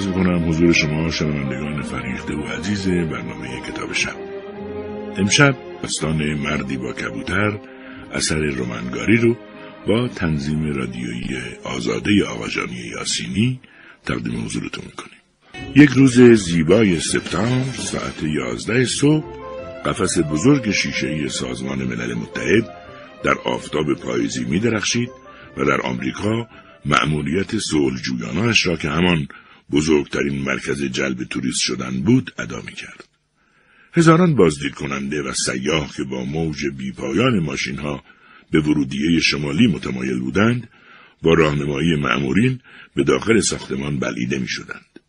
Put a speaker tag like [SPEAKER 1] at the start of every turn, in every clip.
[SPEAKER 1] عرض کنم حضور شما شنوندگان فریخته و عزیز برنامه کتاب شب. امشب داستان مردی با کبوتر اثر رومنگاری رو با تنظیم رادیویی آزاده آقاجانی یاسینی تقدیم حضورتون می‌کنیم. یک روز زیبای سپتامبر ساعت یازده صبح قفس بزرگ شیشه سازمان ملل متحد در آفتاب پاییزی می درخشید و در آمریکا مأموریت جویانانش را که همان بزرگترین مرکز جلب توریست شدن بود ادا می کرد. هزاران بازدید کننده و سیاه که با موج بیپایان ماشین ها به ورودیه شمالی متمایل بودند با راهنمایی معمورین به داخل ساختمان بلعیده می شدند.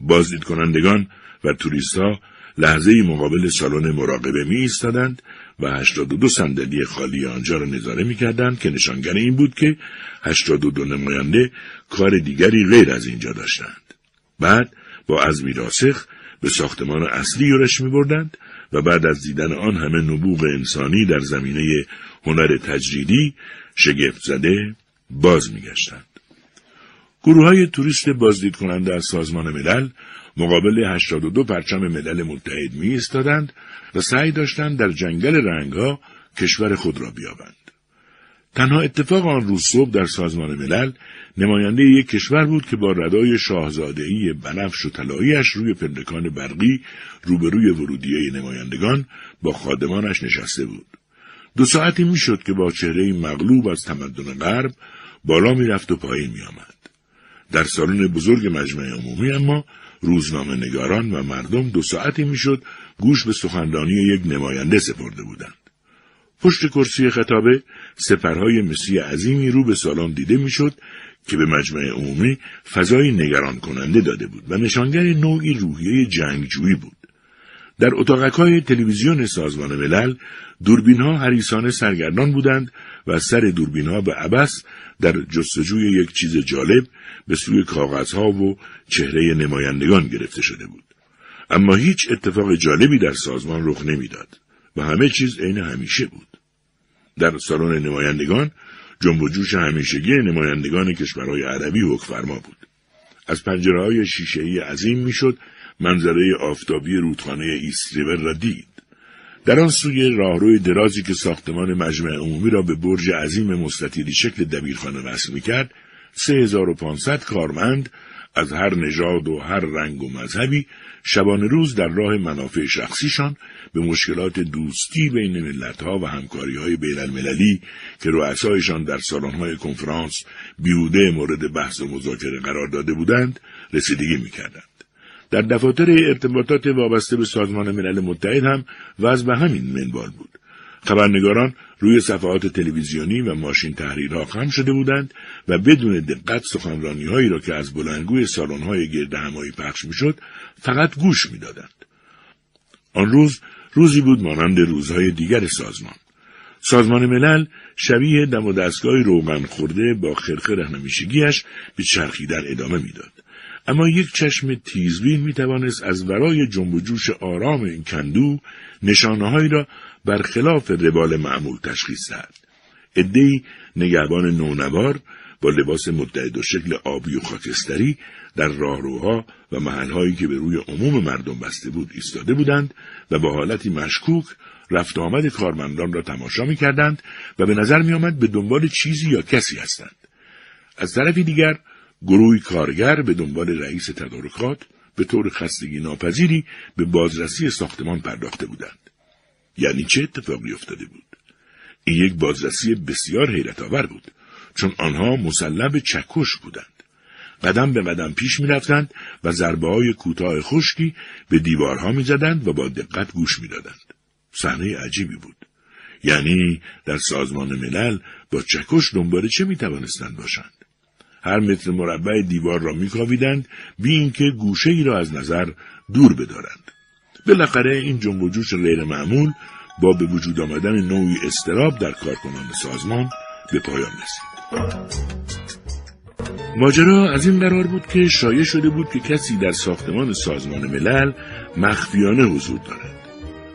[SPEAKER 1] بازدید کنندگان و توریست ها لحظه مقابل سالن مراقبه می ایستادند و 82 صندلی خالی آنجا را نظاره می کردند که نشانگر این بود که 82 نماینده کار دیگری غیر از اینجا داشتند. بعد با عزمی راسخ به ساختمان اصلی یورش می بردند و بعد از دیدن آن همه نبوغ انسانی در زمینه هنر تجریدی شگفت زده باز می گشتند. گروه های توریست بازدید کننده از سازمان ملل مقابل 82 پرچم ملل متحد می ایستادند و سعی داشتند در جنگل رنگها کشور خود را بیابند. تنها اتفاق آن روز صبح در سازمان ملل نماینده یک کشور بود که با ردای شاهزادهی بنفش و طلاییاش روی پندکان برقی روبروی ورودیه نمایندگان با خادمانش نشسته بود. دو ساعتی می‌شد که با چهره مغلوب از تمدن غرب بالا می‌رفت و پایین میآمد. در سالن بزرگ مجمع عمومی اما روزنامه نگاران و مردم دو ساعتی می‌شد گوش به سخنرانی یک نماینده سپرده بودند. پشت کرسی خطابه سپرهای مسی عظیمی رو به سالن دیده می‌شد که به مجمع عمومی فضای نگران کننده داده بود و نشانگر نوعی روحیه جنگجویی بود. در اتاقکای تلویزیون سازمان ملل دوربین ها حریسانه سرگردان بودند و سر دوربین ها به عبس در جستجوی یک چیز جالب به سوی کاغذها و چهره نمایندگان گرفته شده بود. اما هیچ اتفاق جالبی در سازمان رخ نمی‌داد و همه چیز عین همیشه بود. در سالن نمایندگان جنب و جوش همیشگی نمایندگان کشورهای عربی حکفرما بود. از پنجره های شیشه‌ای عظیم می‌شد منظره آفتابی رودخانه ایستریور را دید. در آن سوی راهروی درازی که ساختمان مجمع عمومی را به برج عظیم مستطیلی شکل دبیرخانه وصل می‌کرد 3500 کارمند از هر نژاد و هر رنگ و مذهبی شبانه روز در راه منافع شخصیشان به مشکلات دوستی بین ملتها و همکاریهای بین المللی که رؤسایشان در سالن‌های کنفرانس بیهوده مورد بحث و مذاکره قرار داده بودند رسیدگی می‌کردند. در دفاتر ارتباطات وابسته به سازمان ملل متحد هم وضع به همین منوال بود. خبرنگاران روی صفحات تلویزیونی و ماشین تحریرها خم شده بودند و بدون دقت سخنرانی هایی را که از بلندگوی سالن های گرد همایی پخش می‌شد فقط گوش می‌دادند. آن روز روزی بود مانند روزهای دیگر سازمان. سازمان ملل شبیه دم و دستگاه روغن خورده با خرخه همیشگیش به چرخیدن ادامه می‌داد. اما یک چشم تیزبین می توانست از ورای جنب و جوش آرام این کندو نشانههایی را برخلاف روال معمول تشخیص دهد. ادهی نگهبان نونوار با لباس متعد و شکل آبی و خاکستری در راهروها و محلهایی که به روی عموم مردم بسته بود ایستاده بودند و با حالتی مشکوک رفت آمد کارمندان را تماشا می کردند و به نظر می آمد به دنبال چیزی یا کسی هستند. از طرفی دیگر گروهی کارگر به دنبال رئیس تدارکات به طور خستگی ناپذیری به بازرسی ساختمان پرداخته بودند. یعنی چه اتفاقی افتاده بود؟ این یک بازرسی بسیار حیرت آور بود چون آنها مسلم چکش بودند. قدم به قدم پیش می رفتند و ضربه های کوتاه خشکی به دیوارها می زدند و با دقت گوش می دادند. صحنه عجیبی بود. یعنی در سازمان ملل با چکش دنبال چه می توانستند باشند؟ هر متر مربع دیوار را میکاویدند بی اینکه گوشه ای را از نظر دور بدارند. بالاخره این جنب و جوش غیر معمول با به وجود آمدن نوعی استراب در کارکنان سازمان به پایان رسید. ماجرا از این قرار بود که شایع شده بود که کسی در ساختمان سازمان ملل مخفیانه حضور دارد.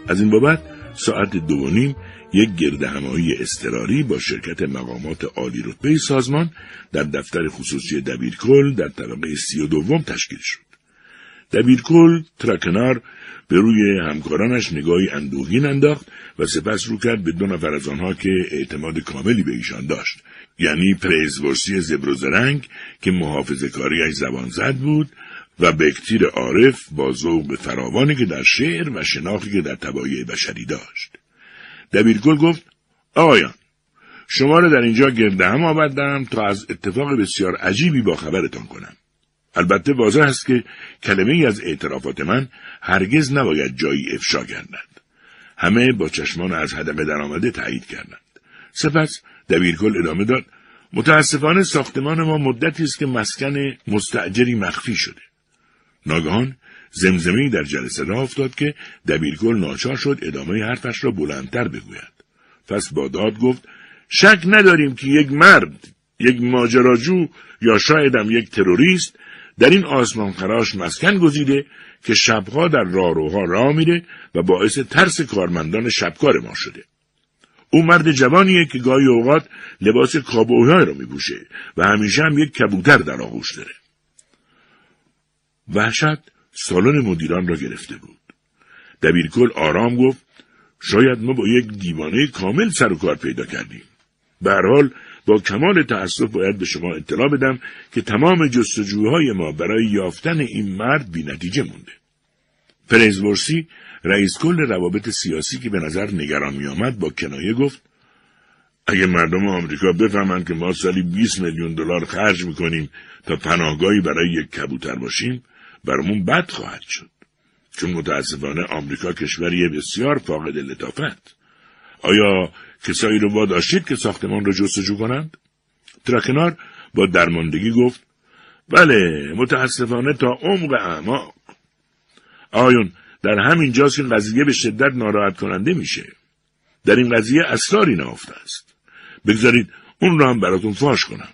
[SPEAKER 1] از این بابت ساعت دو نیم یک گرد همایی استراری با شرکت مقامات عالی رتبه سازمان در دفتر خصوصی دبیرکل در طبقه سی و دوم تشکیل شد. دبیرکل تراکنار به روی همکارانش نگاهی اندوهین انداخت و سپس رو کرد به دو نفر از آنها که اعتماد کاملی به ایشان داشت یعنی پریزورسی زبروزرنگ که محافظ کاریش زبان زد بود و بکتیر عارف با ذوق فراوانی که در شعر و شناختی که در تبایع بشری داشت. دبیرگل گفت آقایان شما را در اینجا گرده هم آوردم تا از اتفاق بسیار عجیبی با خبرتان کنم. البته واضح است که کلمه ای از اعترافات من هرگز نباید جایی افشا گردد. همه با چشمان از هدقه درآمده تایید کردند. سپس دبیرکل ادامه داد متاسفانه ساختمان ما مدتی است که مسکن مستعجری مخفی شده. ناگهان زمزمه در جلسه را افتاد که دبیرگل ناچار شد ادامه حرفش را بلندتر بگوید. پس با داد گفت شک نداریم که یک مرد، یک ماجراجو یا شایدم یک تروریست در این آسمان خراش مسکن گزیده که شبها در راهروها راه میره و باعث ترس کارمندان شبکار ما شده. او مرد جوانیه که گاهی اوقات لباس کابوهای را میپوشه و همیشه هم یک کبوتر در آغوش داره. وحشت سالن مدیران را گرفته بود. دبیرکل آرام گفت شاید ما با یک دیوانه کامل سر و کار پیدا کردیم. به حال با کمال تأسف باید به شما اطلاع بدم که تمام جستجوهای ما برای یافتن این مرد بی نتیجه مونده. پریزورسی رئیس کل روابط سیاسی که به نظر نگران می آمد با کنایه گفت اگه مردم آمریکا بفهمند که ما سالی 20 میلیون دلار خرج می‌کنیم تا پناهگاهی برای یک کبوتر باشیم برامون بد خواهد شد. چون متاسفانه آمریکا کشوری بسیار فاقد لطافت. آیا کسایی رو واداشتید که ساختمان رو جستجو کنند؟ تراکنار با درماندگی گفت بله متاسفانه تا عمق اعماق. آیون در همین جاست که قضیه به شدت ناراحت کننده میشه. در این قضیه اسراری نهفته است. بگذارید اون رو هم براتون فاش کنم.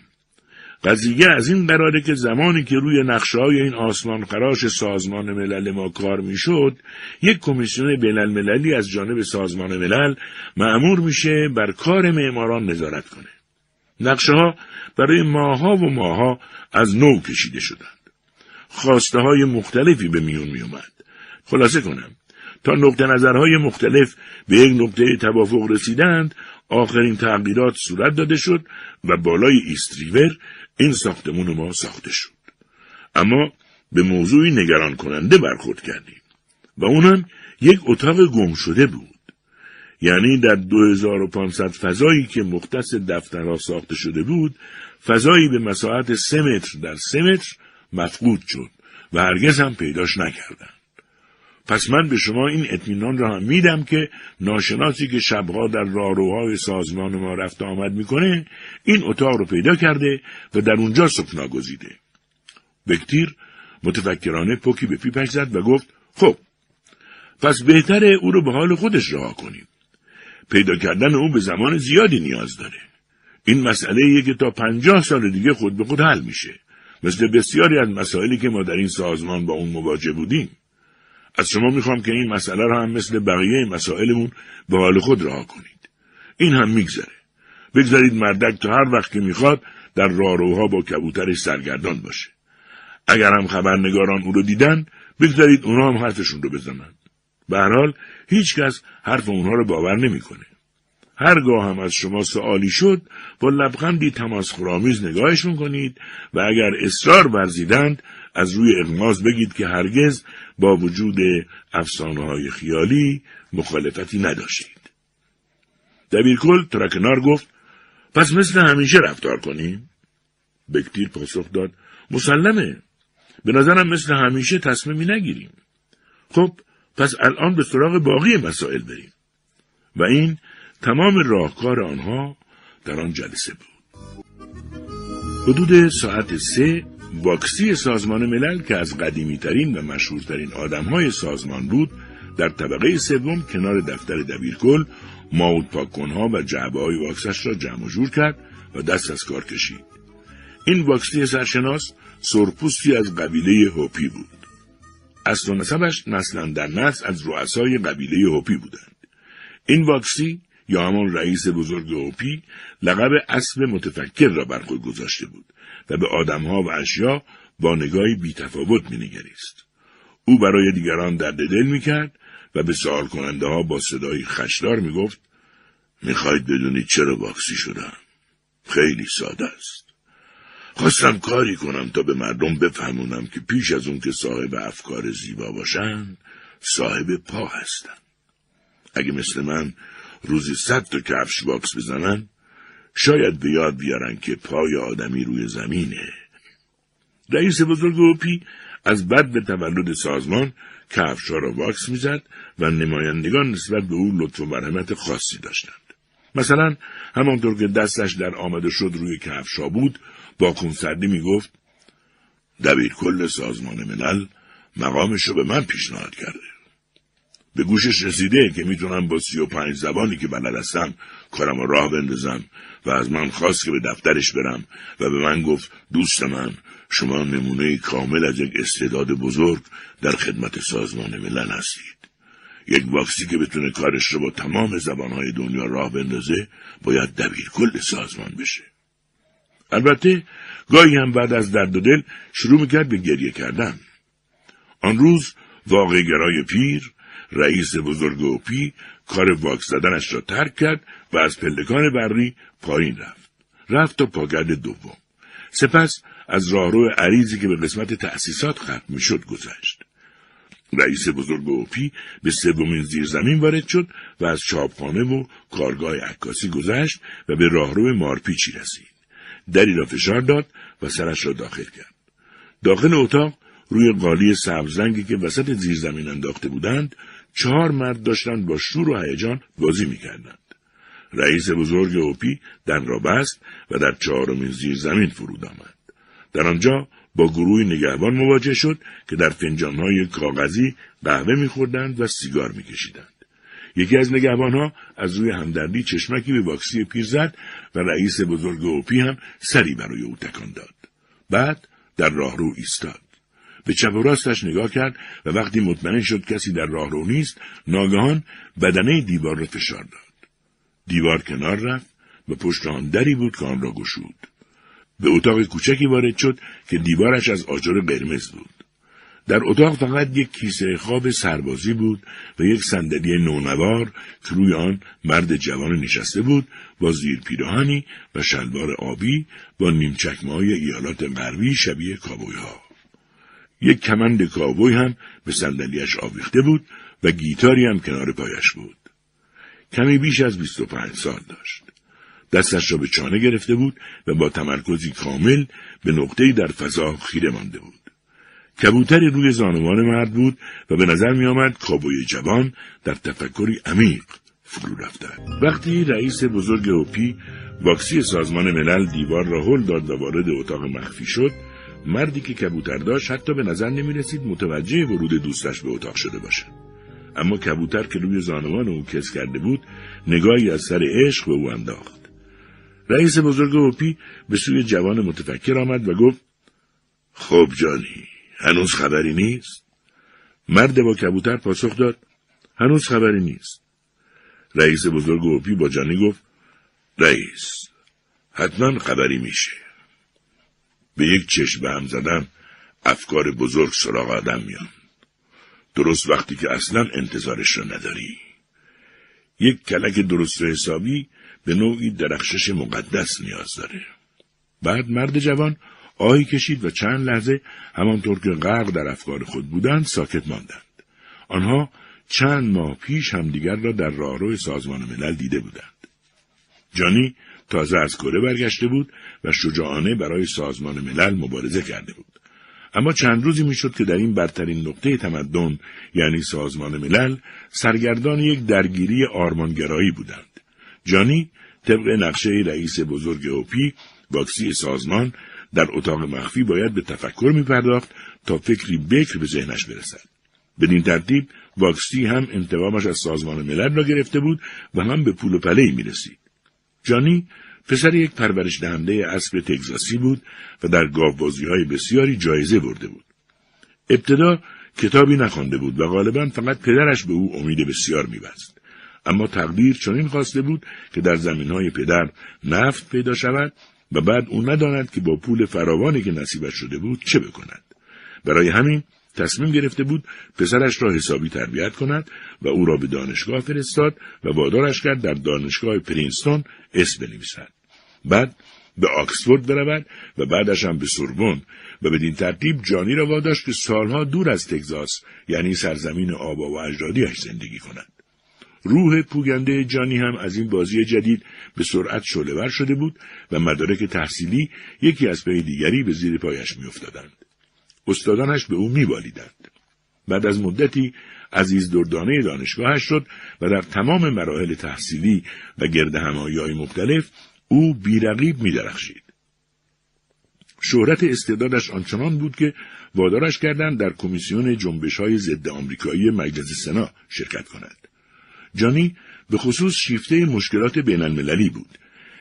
[SPEAKER 1] قضیه از این قراره که زمانی که روی نقشه های این آسمان خراش سازمان ملل ما کار می‌شد یک کمیسیون بین المللی از جانب سازمان ملل معمور میشه بر کار معماران نظارت کنه نقشه ها برای ماها و ماها از نو کشیده شدند خواسته های مختلفی به میون میومد خلاصه کنم تا نقطه نظرهای مختلف به یک نقطه توافق رسیدند آخرین تغییرات صورت داده شد و بالای ایستریور این ساختمون ما ساخته شد. اما به موضوعی نگران کننده برخورد کردیم و اونم یک اتاق گم شده بود. یعنی در 2500 فضایی که مختص دفترها ساخته شده بود، فضایی به مساحت سه متر در سه متر مفقود شد و هرگز هم پیداش نکردند. پس من به شما این اطمینان را هم میدم که ناشناسی که شبها در راهروهای سازمان ما رفت آمد می‌کنه این اتاق رو پیدا کرده و در اونجا سکنا گزیده. بکتیر متفکرانه پوکی به پیپش زد و گفت خب پس بهتره او رو به حال خودش رها کنیم. پیدا کردن او به زمان زیادی نیاز داره. این مسئله که تا پنجاه سال دیگه خود به خود حل میشه. مثل بسیاری از مسائلی که ما در این سازمان با اون مواجه بودیم. از شما می‌خوام که این مسئله را هم مثل بقیه مسائلمون به حال خود رها کنید. این هم میگذره. بگذارید مردک تا هر وقت که می‌خواد در راهروها با کبوترش سرگردان باشه. اگر هم خبرنگاران او رو دیدن بگذارید اونها هم حرفشون رو بزنن. به هر حال هیچ کس حرف اونها رو باور نمی‌کنه. هرگاه هم از شما سوالی شد با لبخندی تماسخرآمیز نگاهشون کنید و اگر اصرار ورزیدند از روی اغماز بگید که هرگز با وجود افسانه های خیالی مخالفتی نداشتید. دبیرکل ترکنار گفت پس مثل همیشه رفتار کنیم؟ بکتیر پاسخ داد مسلمه به نظرم مثل همیشه تصمیمی نگیریم. خب پس الان به سراغ باقی مسائل بریم. و این تمام راهکار آنها در آن جلسه بود. حدود ساعت سه واکسی سازمان ملل که از قدیمیترین و مشهورترین آدمهای سازمان بود در طبقه سوم کنار دفتر دبیرکل ماود پاکنها و جعبه های واکسش را جمع جور کرد و دست از کار کشید. این واکسی سرشناس سرپوستی از قبیله هوپی بود. اصل و نسبش نسلا در نسل از رؤسای قبیله هوپی بودند. این واکسی یا همان رئیس بزرگ اوپی لقب اسب متفکر را بر خود گذاشته بود و به آدمها و اشیا با نگاهی بیتفاوت مینگریست. او برای دیگران درد دل می‌کرد و به سوال کننده ها با صدایی خشدار می‌گفت می‌خواید بدونید چرا واکسی شدم؟ خیلی ساده است. خواستم کاری کنم تا به مردم بفهمونم که پیش از اون که صاحب افکار زیبا باشن صاحب پا هستن. اگه مثل من روزی صد تا کفش واکس بزنن شاید به یاد بیارن که پای آدمی روی زمینه. رئیس بزرگ اوپی از بدو تولد سازمان کفشها را واکس می‌زد و نمایندگان نسبت به او لطف و مرحمت خاصی داشتند. مثلا همانطور که دستش در آمد و شد روی کفشها بود با خونسردی می‌گفت دبیر کل سازمان ملل مقامش رو به من پیشنهاد کرده. به گوشش رسیده که می‌تونم با سی و پنج زبانی که بلد هستم کارم راه بندازم و از من خواست که به دفترش برم و به من گفت دوست من شما نمونه کامل از یک استعداد بزرگ در خدمت سازمان ملل هستید. یک واکسی که بتونه کارش رو با تمام زبانهای دنیا راه بندازه باید دبیر کل سازمان بشه. البته گاهی هم بعد از درد و دل شروع می‌کرد به گریه کردن. آن روز واقع گرای پیر رئیس بزرگ اوپی کار واکس زدنش را ترک کرد و از پلکان بری پایین رفت. رفت تا پاگرد دوم. سپس از راهرو عریضی که به قسمت تأسیسات ختم می‌شد گذشت. رئیس بزرگ اوپی به سومین زیرزمین وارد شد و از چاپخانه و کارگاه عکاسی گذشت و به راهرو مارپیچی رسید. دری را فشار داد و سرش را داخل کرد. داخل اتاق روی قالی سبزرنگی که وسط زیرزمین انداخته بودند چهار مرد داشتند با شور و هیجان بازی می‌کردند. رئیس بزرگ اوپی در را بست و در چهارمین زیر زمین فرود آمد. در آنجا با گروه نگهبان مواجه شد که در فنجانهای کاغذی قهوه میخوردند و سیگار میکشیدند. یکی از نگهبانها از روی همدردی چشمکی به واکسی پیر زد و رئیس بزرگ اوپی هم سری برای او تکان داد. بعد در راهرو ایستاد. به چپ و راستش نگاه کرد و وقتی مطمئن شد کسی در راهرو نیست ناگهان بدنه دیوار را فشار داد دیوار کنار رفت و پشت آن دری بود که آن را گشود به اتاق کوچکی وارد شد که دیوارش از آجر قرمز بود در اتاق فقط یک کیسه خواب سربازی بود و یک صندلی نونوار که روی آن مرد جوان نشسته بود با زیر پیراهنی و شلوار آبی با نیمچکمه ایالات غربی شبیه کابوی ها. یک کمند کاوبوی هم به صندلیاش آویخته بود و گیتاری هم کنار پایش بود. کمی بیش از بیست و پنج سال داشت. دستش را به چانه گرفته بود و با تمرکزی کامل به نقطه‌ای در فضا خیره مانده بود. کبوتری روی زانوان مرد بود و به نظر می آمد کابوی جوان در تفکری عمیق فرو رفته. وقتی رئیس بزرگ اوپی واکسی سازمان ملل دیوار را هل داد و وارد اتاق مخفی شد مردی که کبوتر داشت حتی به نظر نمی رسید متوجه ورود دوستش به اتاق شده باشد. اما کبوتر که روی زانوان او کس کرده بود نگاهی از سر عشق به او انداخت. رئیس بزرگ اوپی به سوی جوان متفکر آمد و گفت خب جانی هنوز خبری نیست؟ مرد با کبوتر پاسخ داد هنوز خبری نیست. رئیس بزرگ اوپی با جانی گفت رئیس حتما خبری میشه. به یک چشم به هم زدن افکار بزرگ سراغ آدم میان. درست وقتی که اصلا انتظارش رو نداری. یک کلک درست و حسابی به نوعی درخشش مقدس نیاز داره. بعد مرد جوان آهی کشید و چند لحظه همانطور که غرق در افکار خود بودند ساکت ماندند. آنها چند ماه پیش همدیگر را در راهرو سازمان ملل دیده بودند. جانی تازه از کره برگشته بود و شجاعانه برای سازمان ملل مبارزه کرده بود. اما چند روزی می‌شد که در این برترین نقطه تمدن یعنی سازمان ملل سرگردان یک درگیری آرمانگرایی بودند. جانی طبق نقشه رئیس بزرگ اوپی واکسی سازمان در اتاق مخفی باید به تفکر می پرداخت تا فکری بکر به ذهنش برسد. بدین ترتیب واکسی هم انتقامش از سازمان ملل را گرفته بود و هم به پول و پله می رسید. جانی پسر یک پرورش دهنده اسب تگزاسی بود و در گاوبازی های بسیاری جایزه برده بود. ابتدا کتابی نخوانده بود و غالبا فقط پدرش به او امید بسیار میبست. اما تقدیر چنین خواسته بود که در زمین های پدر نفت پیدا شود و بعد او نداند که با پول فراوانی که نصیبش شده بود چه بکند. برای همین تصمیم گرفته بود پسرش را حسابی تربیت کند و او را به دانشگاه فرستاد و وادارش کرد در دانشگاه پرینستون اسم بنویسد. بعد به آکسفورد برود و بعدش هم به سوربن و بدین ترتیب جانی را واداشت که سالها دور از تگزاس یعنی سرزمین آبا و اجدادیش زندگی کند. روح پوگنده جانی هم از این بازی جدید به سرعت شعلهور شده بود و مدارک تحصیلی یکی از پی دیگری به زیر پایش میافتادند. استادانش به او میبالیدند. بعد از مدتی عزیز دردانه دانشگاهش شد و در تمام مراحل تحصیلی و گرد های مختلف او بیرقیب میدرخشید. شهرت استعدادش آنچنان بود که وادارش کردند در کمیسیون جنبش های ضد آمریکایی مجلس سنا شرکت کند. جانی به خصوص شیفته مشکلات بین المللی بود.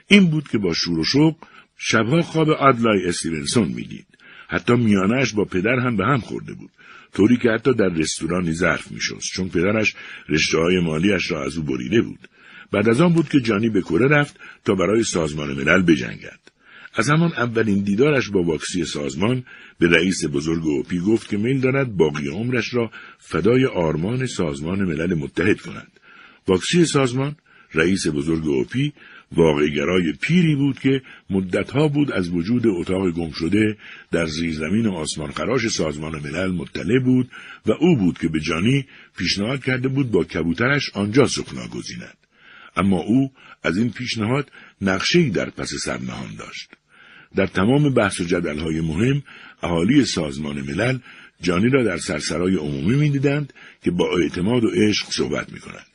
[SPEAKER 1] این بود که با شور و شوق شبها خواب آدلای استیونسون می‌دید. حتی میانش با پدر هم به هم خورده بود. طوری که حتی در رستورانی ظرف میشست چون پدرش رشته های مالیش را از او بریده بود. بعد از آن بود که جانی به کره رفت تا برای سازمان ملل بجنگد. از همان اولین دیدارش با واکسی سازمان به رئیس بزرگ اوپی گفت که میل دارد باقی عمرش را فدای آرمان سازمان ملل متحد کند. واکسی سازمان رئیس بزرگ اوپی واقعگرای پیری بود که مدتها بود از وجود اتاق گم شده در زیرزمین آسمان خراش سازمان ملل مطلع بود و او بود که به جانی پیشنهاد کرده بود با کبوترش آنجا سکنا گزیند. اما او از این پیشنهاد نقشهای در پس سر نهان داشت. در تمام بحث و جدلهای مهم اهالی سازمان ملل جانی را در سرسرای عمومی می‌دیدند که با اعتماد و عشق صحبت می کند.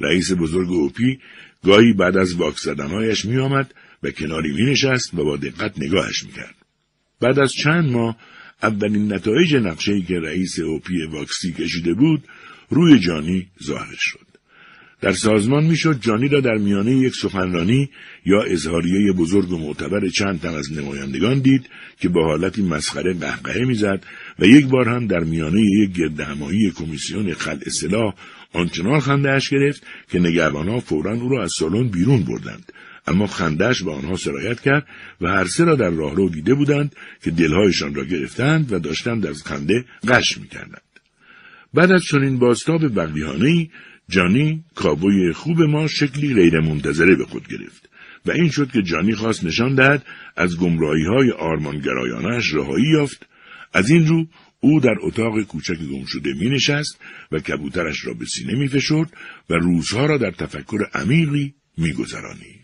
[SPEAKER 1] رئیس بزرگ اوپی گاهی بعد از واکس زدنهایش می آمد و کناری می نشست و با دقت نگاهش می کرد. بعد از چند ماه اولین نتایج نقشه‌ای که رئیس اوپی واکسی کشیده بود روی جانی ظاهر شد. در سازمان می‌شد جانی را در میانه یک سخنرانی یا اظهاریه بزرگ و معتبر چند تن از نمایندگان دید که با حالتی مسخره قهقهه می‌زد و یک بار هم در میانه یک گردهمایی کمیسیون خلع سلاح آنچنان خندهاش گرفت که نگهبانها فورا او را از سالن بیرون بردند. اما خندهاش به آنها سرایت کرد و هر سه را در راهرو دیده بودند که دلهایشان را گرفتند و داشتند از خنده قش می‌کردند. بعد از چنین باستاب بقیهانهای جانی کابوی خوب ما شکلی غیرمنتظره به خود گرفت و این شد که جانی خواست نشان دهد از گمراهی های آرمانگرایانش رهایی یافت. از این رو او در اتاق کوچک گم شده می نشست و کبوترش را به سینه می فشرد و روزها را در تفکر عمیقی می گذرانید.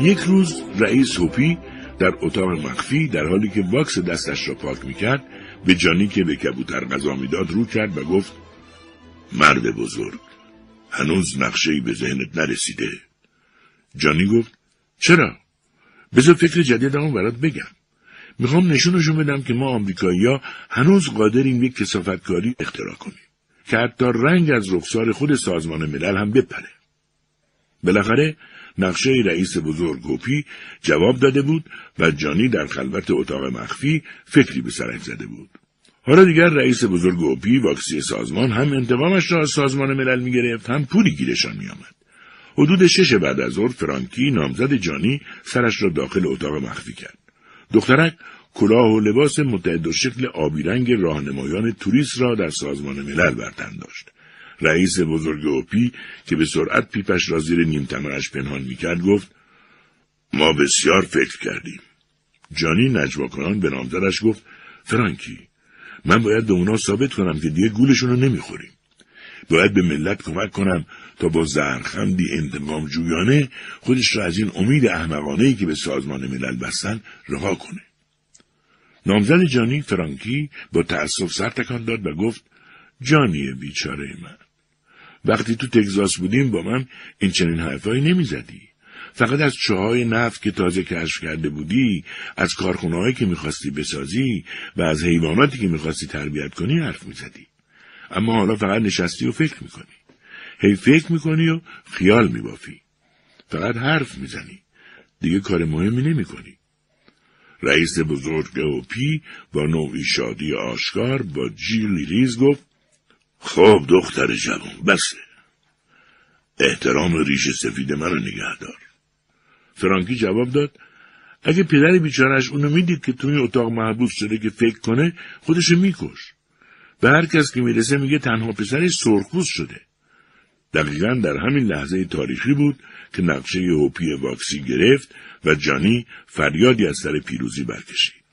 [SPEAKER 1] یک روز رئیس هوپی در اتاق مخفی در حالی که واکس دستش را پاک می کرد به جانی که به کبوتر غذا می‌داد رو کرد و گفت مرد بزرگ هنوز نقشه‌ای به ذهنت نرسیده. جانی گفت چرا؟ بذار فکر جدیدمو برات بگم. می‌خوام نشونشون بدم که ما آمریکایی‌ها هنوز قادریم یک کسافتکاری اختراع کنیم که حتی رنگ از رخسار خود سازمان ملل هم بپره. بالاخره نقشه رئیس بزرگ گوپی جواب داده بود و جانی در خلوت اتاق مخفی فکری به سرش زده بود. حالا دیگر رئیس بزرگ اوپی واکسی سازمان هم انتقامش را از سازمان ملل می‌گرفت هم پولی گیرشان میآمد. حدود شش بعد از ظهر فرانکی نامزد جانی سرش را داخل اتاق مخفی کرد. دخترک کلاه و لباس متعد و شکل آبی رنگ راهنمایان توریست را در سازمان ملل بر داشت رئیس بزرگ اوپی که به سرعت پیپش را زیر نیم پنهان می‌کرد گفت ما بسیار فکر کردیم جانی نجوا کنان به نامزدش گفت فرانکی من باید به اونا ثابت کنم که دیگه گولشون رو نمی‌خوریم. باید به ملت کمک کنم تا با زرخندی انتقام جویانه خودش را از این امید احمقانه که به سازمان ملل بستن رها کنه. نامزد جانی فرانکی با تأسف سر تکان داد و گفت جانی بیچاره من. وقتی تو تگزاس بودیم با من این چنین حرفایی نمی‌زدی. فقط از چاهای نفت که تازه کشف کرده بودی از کارخونههایی که می‌خواستی بسازی و از حیواناتی که می‌خواستی تربیت کنی حرف می‌زدی اما حالا فقط نشستی و فکر می‌کنی هی فکر می‌کنی و خیال میبافی فقط حرف می‌زنی دیگه کار مهمی نمی‌کنی رئیس بزرگ اوپی با نوعی شادی آشکار با جیلی ریز گفت خب دختر جوان بسه احترام ریش سفید منو نگه دار. فرانکی جواب داد اگه پدر بیچارش اونو می‌دید که توی اتاق محبوس شده که فکر کنه خودشو میکش. به هر کس که می‌رسه میگه تنها پسرش سرخپوست شده. دقیقا در همین لحظه تاریخی بود که نقشه هوپی واکسی گرفت و جانی فریادی از سر پیروزی برکشید.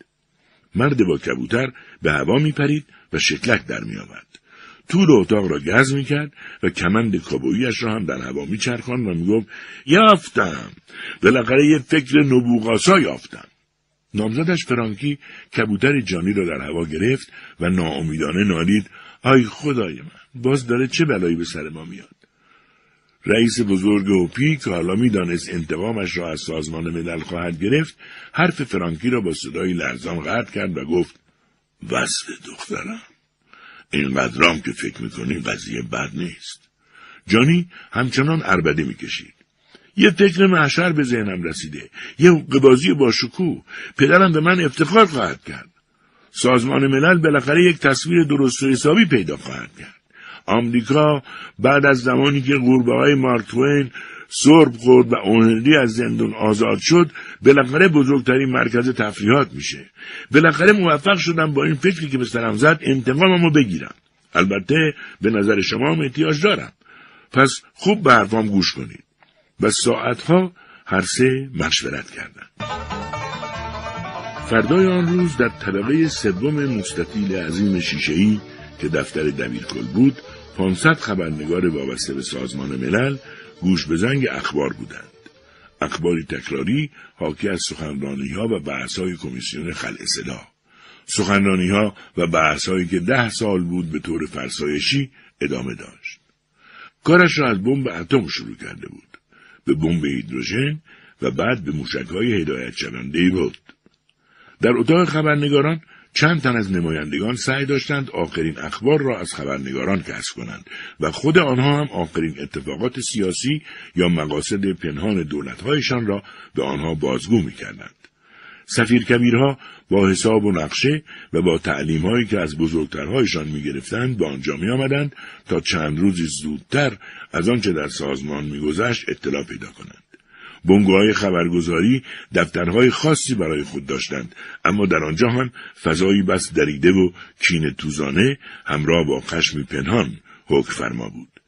[SPEAKER 1] مرد با کبوتر به هوا میپرید و شکلک در میآورد. طول اتاق را گز می‌کرد و کمند کابویش را هم در هوا میچرخاند و می‌گفت یافتم بالاخره یه فکر نبوغاسا یافتم نامزدش فرانکی کبوتر جانی را در هوا گرفت و ناامیدانه نالید آی خدای من باز داره چه بلایی به سر ما میاد رئیس بزرگ اوپی که حالا می‌دانست انتقامش را از سازمان ملل خواهد گرفت حرف فرانکی را با صدای لرزان قطع کرد و گفت وصف دخترم. اینقدرام که فکر می‌کنی قضیه بد نیست. جانی همچنان اربده می‌کشید. یه فکر محشر به ذهنم رسیده. یه قبازی با شکوه پدرم به من افتخار خواهد کرد. سازمان ملل بالاخره یک تصویر درست و حسابی پیدا خواهد کرد. آمریکا بعد از زمانی که قوربه های مارک توین سرب خورد و اونری از زندون آزاد شد بالاخره بزرگترین مرکز تفریحات میشه. بالاخره موفق شدم با این فکری که به سرم زد انتقاممو بگیرم. البته به نظر شما هم احتیاج دارم. پس خوب به حرفام گوش کنید. و ساعتها هر سه مشورت کردند فردای آن روز در طبقه سوم مستطیل عظیم شیشهای که دفتر دبیرکل بود پانصد خبرنگار وابسته به سازمان ملل گوش به زنگ اخبار بودند. اخباری تکراری حاکی از سخنرانی ها و بحث های کمیسیون خلع صدا. سخنرانی ها و بحث هایی که ده سال بود به طور فرسایشی ادامه داشت. کارش را از بمب اتم شروع کرده بود. به بمب هیدروژن و بعد به موشک های هدایت شونده بود. در اتاق خبرنگاران چند تن از نمایندگان سعی داشتند آخرین اخبار را از خبرنگاران کسب کنند و خود آنها هم آخرین اتفاقات سیاسی یا مقاصد پنهان دولتهایشان را به آنها بازگو می‌کردند. سفیر کبیرها با حساب و نقشه و با تعلیم هایی که از بزرگترهایشان می گرفتند به آنجا می آمدند تا چند روزی زودتر از آنچه در سازمان میگذشت اطلاع پیدا کنند. بنگوهای خبرگزاری دفترهای خاصی برای خود داشتند. اما در آنجا هم فضایی بس دریده و کین توزانه همراه با خشمی پنهان حکم فرما بود.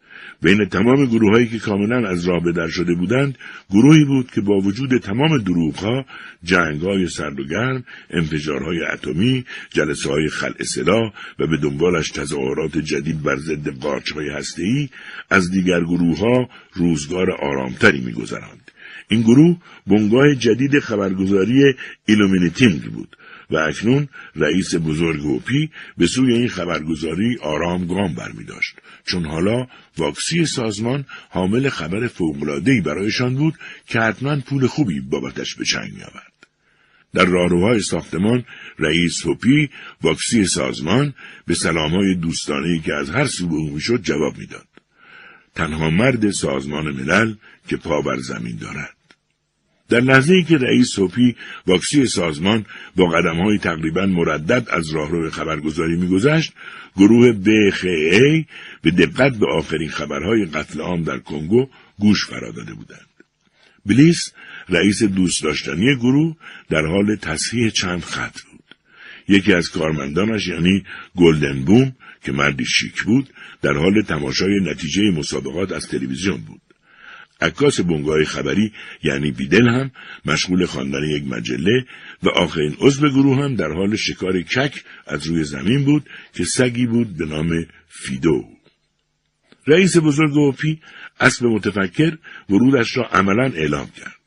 [SPEAKER 1] بین تمام گروههایی که کاملا از راه در شده بودند گروهی بود که با وجود تمام دروغها جنگهای سرد و گرم انفجارهای اتمی جلسه های خلع سلاح و به دنبالش تظاهرات جدید بر ضد قارچهای هسته‌ای از دیگر گروهها روزگار آرامتری میگذراند. این گروه بنگاه جدید خبرگزاری ایلومینیتینگ بود و اکنون رئیس بزرگ اوپی به سوی این خبرگزاری آرام گام برمی داشت چون حالا واکسی سازمان حامل خبر فوق‌العاده‌ای برایشان بود که حتما پول خوبی بابتش به چنگ آورد. در راهروهای ساختمان رئیس هوپی واکسی سازمان به سلامهای دوستانه که از هر سو به او می‌شد جواب می‌داد. تنها مرد سازمان ملل که پا بر زمین دارد. در لحظه که رئیس سوپی واکسی سازمان با قدم های تقریبا مردد از راهرو خبرگزاری میگذشت. گروه بخ.ای به دقت به آخرین خبرهای قتل عام در کنگو گوش فرا داده بودند. بلیس رئیس دوست داشتنی گروه در حال تصحیح چند خط بود. یکی از کارمندانش یعنی گلدن بوم که مردی شیک بود در حال تماشای نتیجه مسابقات از تلویزیون بود. عکاس بنگاه خبری یعنی بیدل هم مشغول خواندن یک مجله و آخرین عضو گروه هم در حال شکار کک از روی زمین بود که سگی بود به نام فیدو رئیس بزرگ اوپی اسب متفکر ورودش را عملا اعلام کرد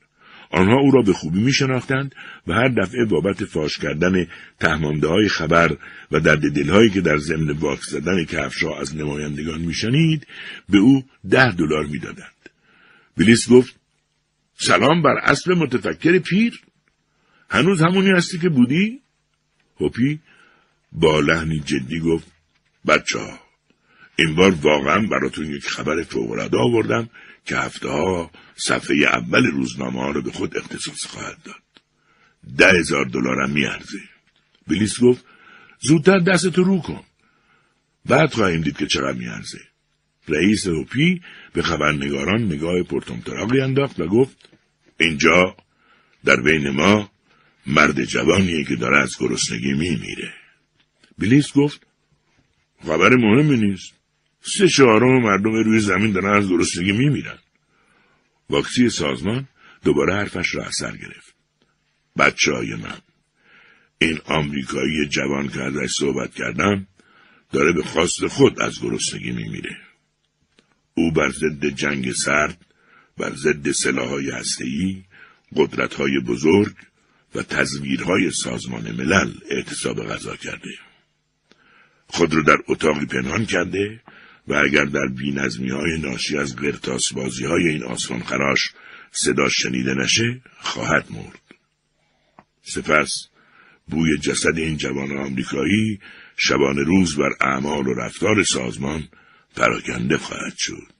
[SPEAKER 1] آنها او را به خوبی می شناختند و هر دفعه بابت فاش کردن تهمانده های خبر و درد دلهایی که در ضمن واکس زدن کفش از نمایندگان میشنید به او ده دلار می‌دادند. بلیس گفت سلام بر اصل متفکر پیر هنوز همونی هستی که بودی؟ هوپی با لحنی جدی گفت بچه ها این بار واقعا براتون یک خبر فوقالعاده آوردم که هفته ها صفحه اول روزنامه ها رو به خود اختصاص خواهد داد. ده هزار دلارم میارزه. بلیس گفت زودتر دستتو رو کن. بعد خواهیم دید که چقدر میارزه. رئیس هوپی به خبرنگاران نگاه پرتمطراقی انداخت و گفت اینجا در بین ما مرد جوانیه که داره از گرسنگی میمیره. بلیس گفت خبر مهمی نیست. سه چهارم مردم روی زمین دارن از گرسنگی میمیرن. واکسی سازمان دوباره حرفش را اثر گرفت. بچه های من. این آمریکایی جوان که ازش صحبت کردم داره به خواست خود از گرسنگی میمیره. او بر ضد جنگ سرد، بر ضد سلاحهای هسته‌ای، قدرتهای بزرگ و تزویرهای سازمان ملل اعتصاب غذا کرده. خود رو در اتاقی پنهان کرده و اگر در بینظمی های ناشی از قرتاس بازی های این آسمان خراش صدا شنیده نشه خواهد مرد. سپس بوی جسد این جوان آمریکایی شبان روز بر اعمال و رفتار سازمان پراکنده خواهد شد.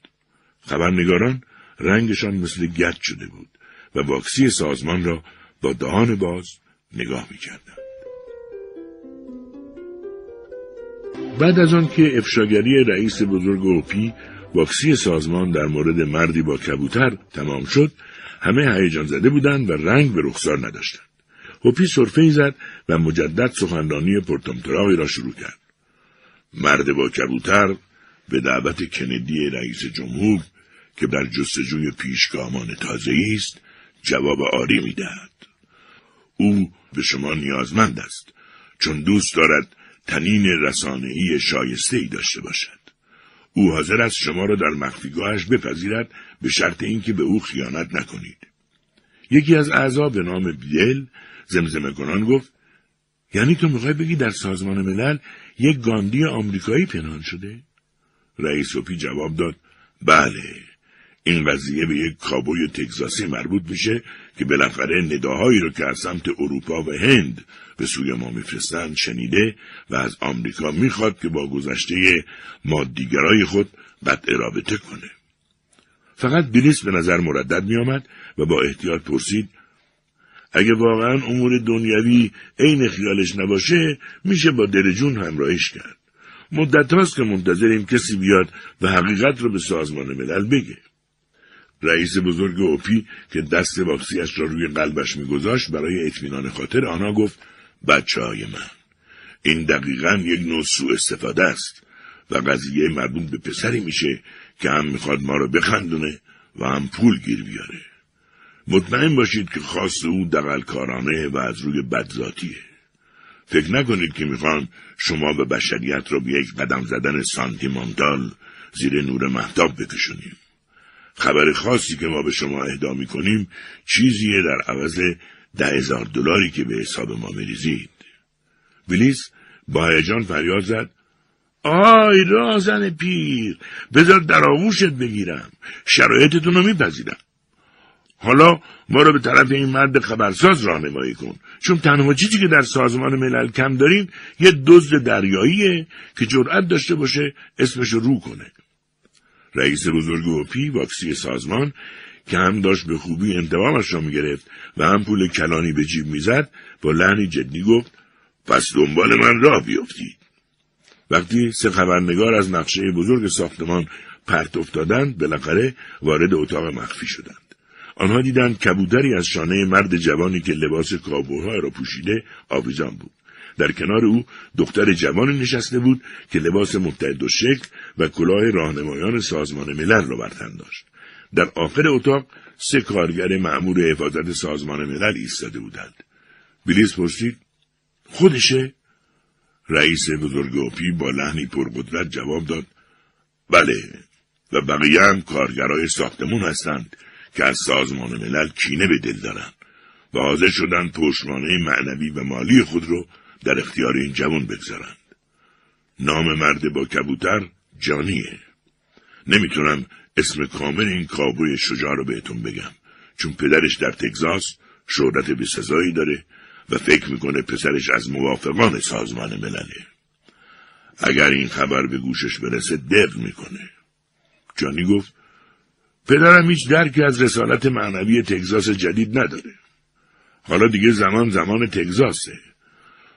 [SPEAKER 1] خبرنگاران رنگشان مثل گچ شده بود و واکسی سازمان را با دهان باز نگاه می‌کردند. بعد از آن که افشاگری رئیس بزرگ اوپی واکسی سازمان در مورد مردی با کبوتر تمام شد همه هیجان زده بودند و رنگ به رخسار نداشتند هوپی سرفه زد و مجدد سخنرانی پرتمطراقی را شروع کرد مرد با کبوتر به دعوت کندی رئیس جمهور که در جستجوی پیشگامان تازه است جواب آری می‌دهد او به شما نیازمند است چون دوست دارد تنین رسانه‌ای شایسته ای داشته باشد. او حاضر است شما را در مخفیگاهش بپذیرد به شرط اینکه به او خیانت نکنید. یکی از اعضا به نام بیل زمزمه کنان گفت یعنی تو می‌خوای بگی در سازمان ملل یک گاندی آمریکایی پنهان شده؟ رئیس اوپی جواب داد بله این قضیه به یک کابوی تگزاسی مربوط میشه که بالاخره نداهایی رو که از سمت اروپا و هند به سوی ما میفرستند شنیده و از آمریکا می‌خواد که با گذشته مادیگرای خود قطع رابطه کنه. فقط بیلیس به نظر مردد میآمد و با احتیاط پرسید اگه واقعا امور دنیوی عین خیالش نباشه میشه با درجون همراهیش کرد. مدت هاست که منتظریم کسی بیاد و حقیقت رو به سازمان ملل بگه. رئیس بزرگ اوپی که دست واکسیش را روی قلبش میگذاشت برای اطمینان خاطر آنها گفت بچه های من این دقیقا یک نوع سوء استفاده است و قضیه مربوط به پسری میشه که هم می‌خواد ما رو بخندونه و هم پول گیر بیاره مطمئن باشید که خواست او دقل کارانه و از روی بدذاتیه فکر نکنید که می‌خوان شما به بشریت را به یک قدم زدن سانتیمانتال زیر نور محتاب بکشونیم. خبر خاصی که ما به شما اهدا می‌کنیم چیزیه در عوض ده هزار دلاری که به حساب ما میریزید. ویلیس با هیجان فریاد زد. آی رازن پیر بذار در آغوشت بگیرم. شرایطتون رو میپذیرم. حالا ما رو به طرف این مرد خبرساز راهنمایی کن. چون تنها چیزی که در سازمان ملل کم داریم یه دزد دریاییه که جرأت داشته باشه اسمش رو کنه. رئیس بزرگ اوپی واکسی سازمان که هم داشت به خوبی انتقامش را می‌گرفت و هم پول کلانی به جیب می‌زد با لحنی جدی گفت پس دنبال من راه بیفتید. وقتی سه خبرنگار از نقشه بزرگ ساختمان پرت افتادند بالاخره وارد اتاق مخفی شدند. آنها دیدند کبوتری از شانه مرد جوانی که لباس کابوها را پوشیده آویزان بود. در کنار او دختر جوانی نشسته بود که لباس متحد و شکل و کلاه راهنمایان سازمان ملل را بر داشت. در آخر اتاق سه کارگر معمور حفاظت سازمان ملل ایستاده بودند. بلیز پرسید خودشه؟ رئیس بزرگ اوپی با لحنی پرقدرت جواب داد بله و بقیه هم کارگرای ساختمون هستند. که از سازمان ملل کینه به دل دارند و حاضر شدند پشتوانه معنوی و مالی خود رو در اختیار این جوان بگذارند. نام مرد با کبوتر جانیه. نمی‌تونم اسم کامل این کابوی شجاع رو بهتون بگم چون پدرش در تگزاس شهرت بسزایی داره و فکر می‌کنه پسرش از موافقان سازمان ملله. اگر این خبر به گوشش برسه دق می‌کنه. جانی گفت پدرم هیچ درکی از رسالت معنوی تگزاس جدید نداره. حالا دیگه زمان زمان تگزاسه.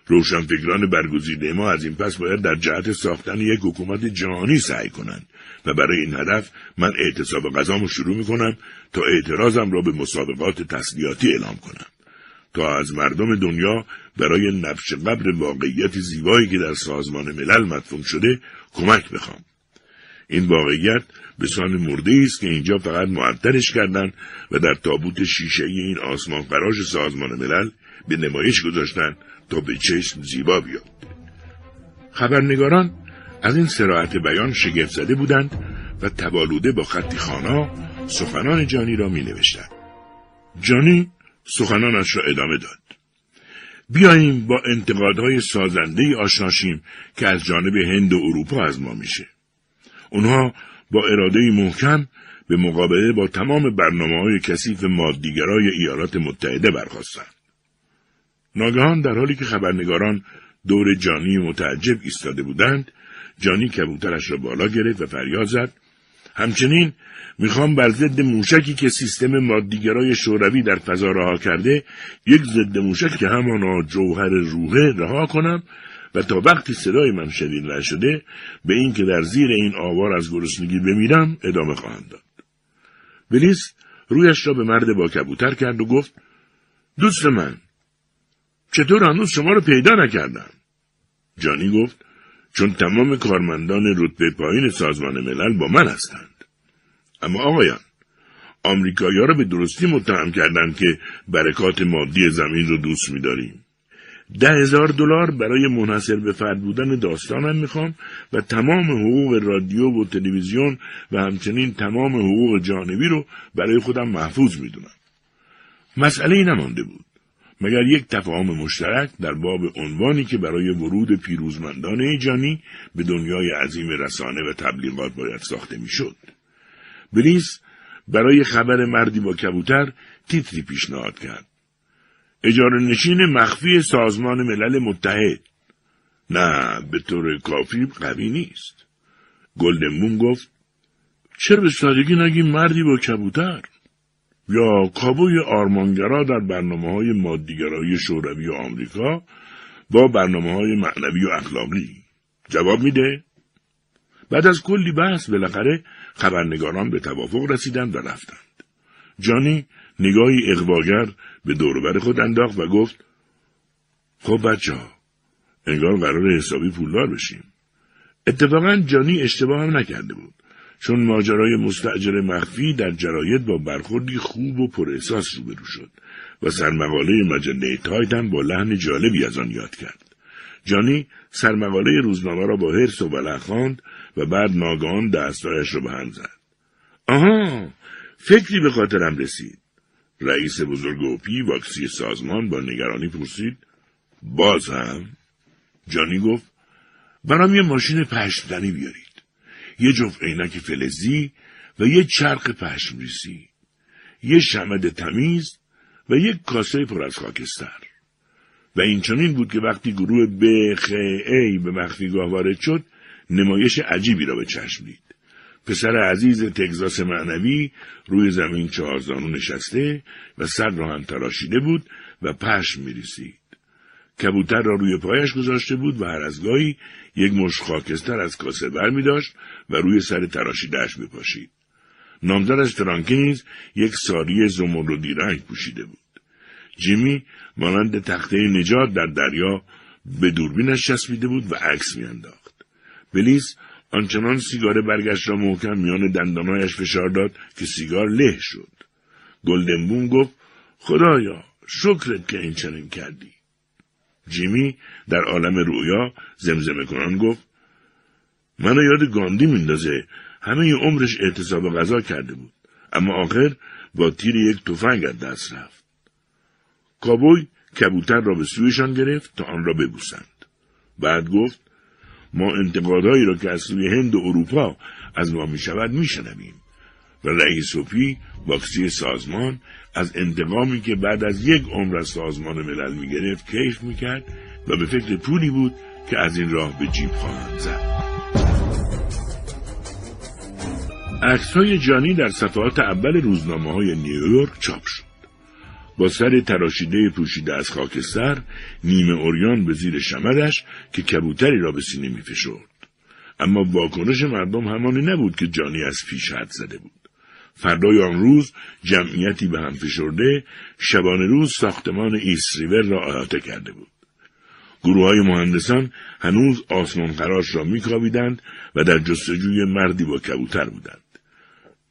[SPEAKER 1] روشنفکران برگزیده ما از این پس باید در جهت ساختن یک حکومت جهانی سعی کنند و برای این هدف من اعتصاب غذامو شروع می‌کنم تا اعتراضم را به مسابقات تسلیحاتی اعلام کنم تا از مردم دنیا برای نبش قبر واقعیت زیبایی که در سازمان ملل مدفون شده کمک بخوام این واقعیت به سان مرده است که اینجا فقط معطلش کردند و در تابوت شیشه این آسمان فراش سازمان ملل به نمایش گذاشتن تا به چشم زیبا بیاد. خبرنگاران از این سراحت بیان شگفت زده بودند و تبالوده با خطی خانا سخنان جانی را می نوشتند. جانی سخنانش را ادامه داد. بیاییم با انتقادهای سازنده آشناشیم که از جانب هند و اروپا از ما میشه. اونها با اراده محکم به مقابله با تمام برنامه های کثیف مادیگرای ایالات متحده برخواستند. ناگهان در حالی که خبرنگاران دور جانی متعجب ایستاده بودند جانی کبوترش را بالا گرفت و فریاد زد همچنین می‌خوام بر ضد موشکی که سیستم مادیگرای شوروی در فضا رها کرده یک ضد موشک که همانا جوهر روحه رها کنم و تا وقتی صدای من شدید نشده به اینکه در زیر این آوار از گرسنگی بمیرم ادامه خواهند داد. بلیس رویش را به مرد با کبوتر کرد و گفت دوست من چطور هنوز شما رو پیدا نکردم؟ جانی گفت چون تمام کارمندان رتبه پایین سازمان ملل با من هستند. اما آقایان آمریکایی‌ها را به درستی متهم کردند که برکات مادی زمین رو دوست می‌داریم. ده هزار دلار برای منحصر به فرد بودن داستانم می‌خوام و تمام حقوق رادیو و تلویزیون و همچنین تمام حقوق جانبی رو برای خودم محفوظ می‌دونم. مسئله نمانده بود. مگر یک تفاهم مشترک در باب عنوانی که برای ورود پیروزمندان ایجانی به دنیای عظیم رسانه و تبلیغات باید ساخته می‌شد. بریس برای خبر مردی با کبوتر تیتری پیشنهاد کرد. اجاره نشین مخفی سازمان ملل متحد نه به طور کافی قوی نیست گلدنمون گفت چرا به سادگی نگیم مردی با کبوتر یا کابوی آرمانگرا در برنامه های مادیگرایی شوروی و آمریکا با برنامه های معنوی و اخلاقی جواب میده؟ بعد از کلی بحث بالاخره خبرنگاران به توافق رسیدند و رفتند. جانی نگاهی اقواگر به دوربر خود انداخت و گفت خب بچه ها انگار قرار حسابی پولدار بشیم. اتفاقا جانی اشتباه هم نکرده بود. چون ماجرای مستجر مخفی در جراید با برخوردی خوب و پر احساس روبرو شد و سرمقاله مجله تایت هم با لحن جالبی از آن یاد کرد. جانی سرمقاله روزنامه را با حرس و ولع خواند و بعد ناگهان دستایش را به هم زد. آها فکری به خاطرم رسید. رئیس بزرگ اوپی واکسی سازمان با نگرانی پرسید باز هم؟ جانی گفت برام یه ماشین پشمدنی بیارید. یه جفت عینک فلزی و یه چرخ پشمریسی. یه شمد تمیز و یک کاسه پر از خاکستر. و این چنین بود که وقتی گروه ب خ ای به مخفیگاه وارد شد نمایش عجیبی را به چشم دید. پسر عزیز تگزاس معنوی روی زمین چهارزانو نشسته و سر را هم تراشیده بود و پشم میریسید. کبوتر را روی پایش گذاشته بود و هر از گاهی یک مش خاکستر از کاسه بر می داشت و روی سر تراشیدهش بپاشید. نامزدش ترانکینز یک ساری زمردی رنگ پوشیده بود. جیمی مانند تخته نجات در دریا به دوربینش چسبیده بود و عکس میانداخت. بلیس آنچنان سیگار برگشت را محکم میان دندانهایش فشار داد که سیگار له شد. گلدنبون گفت خدایا شکرت که این چنین کردی. جیمی در عالم رویا زمزمه کنان گفت منو یاد گاندی میندازه همه عمرش اعتصاب غذا کرده بود اما آخر با تیر یک تفنگ از دست رفت کابوی کبوتر را به سویشان گرفت تا آن را ببوسند بعد گفت ما انتقادهایی را که از سوی هند و اروپا از ما می‌شود میشنویم. و رئیس سوپی باکسی سازمان از انتقامی که بعد از یک عمر از سازمان ملل می‌گرفت کیف می‌کرد و به فکر پولی بود که از این راه به جیب خواهند زد. عکس جانی در صفحات اول روزنامه های نیویورک چاپ شد. با سر تراشیده پوشیده از خاکستر نیمه اوریان به زیر شمدش که کبوتری را به سینه می فشرد. اما واکنش مردم همانی نبود که جانی از پیش حد زده بود. فردای آن روز جمعیتی به هم فشرده شبانه روز ساختمان ایستریور را احاطه کرده بود. گروه های مهندسان هنوز آسمان خراش را میکاویدند و در جستجوی مردی با کبوتر بودند.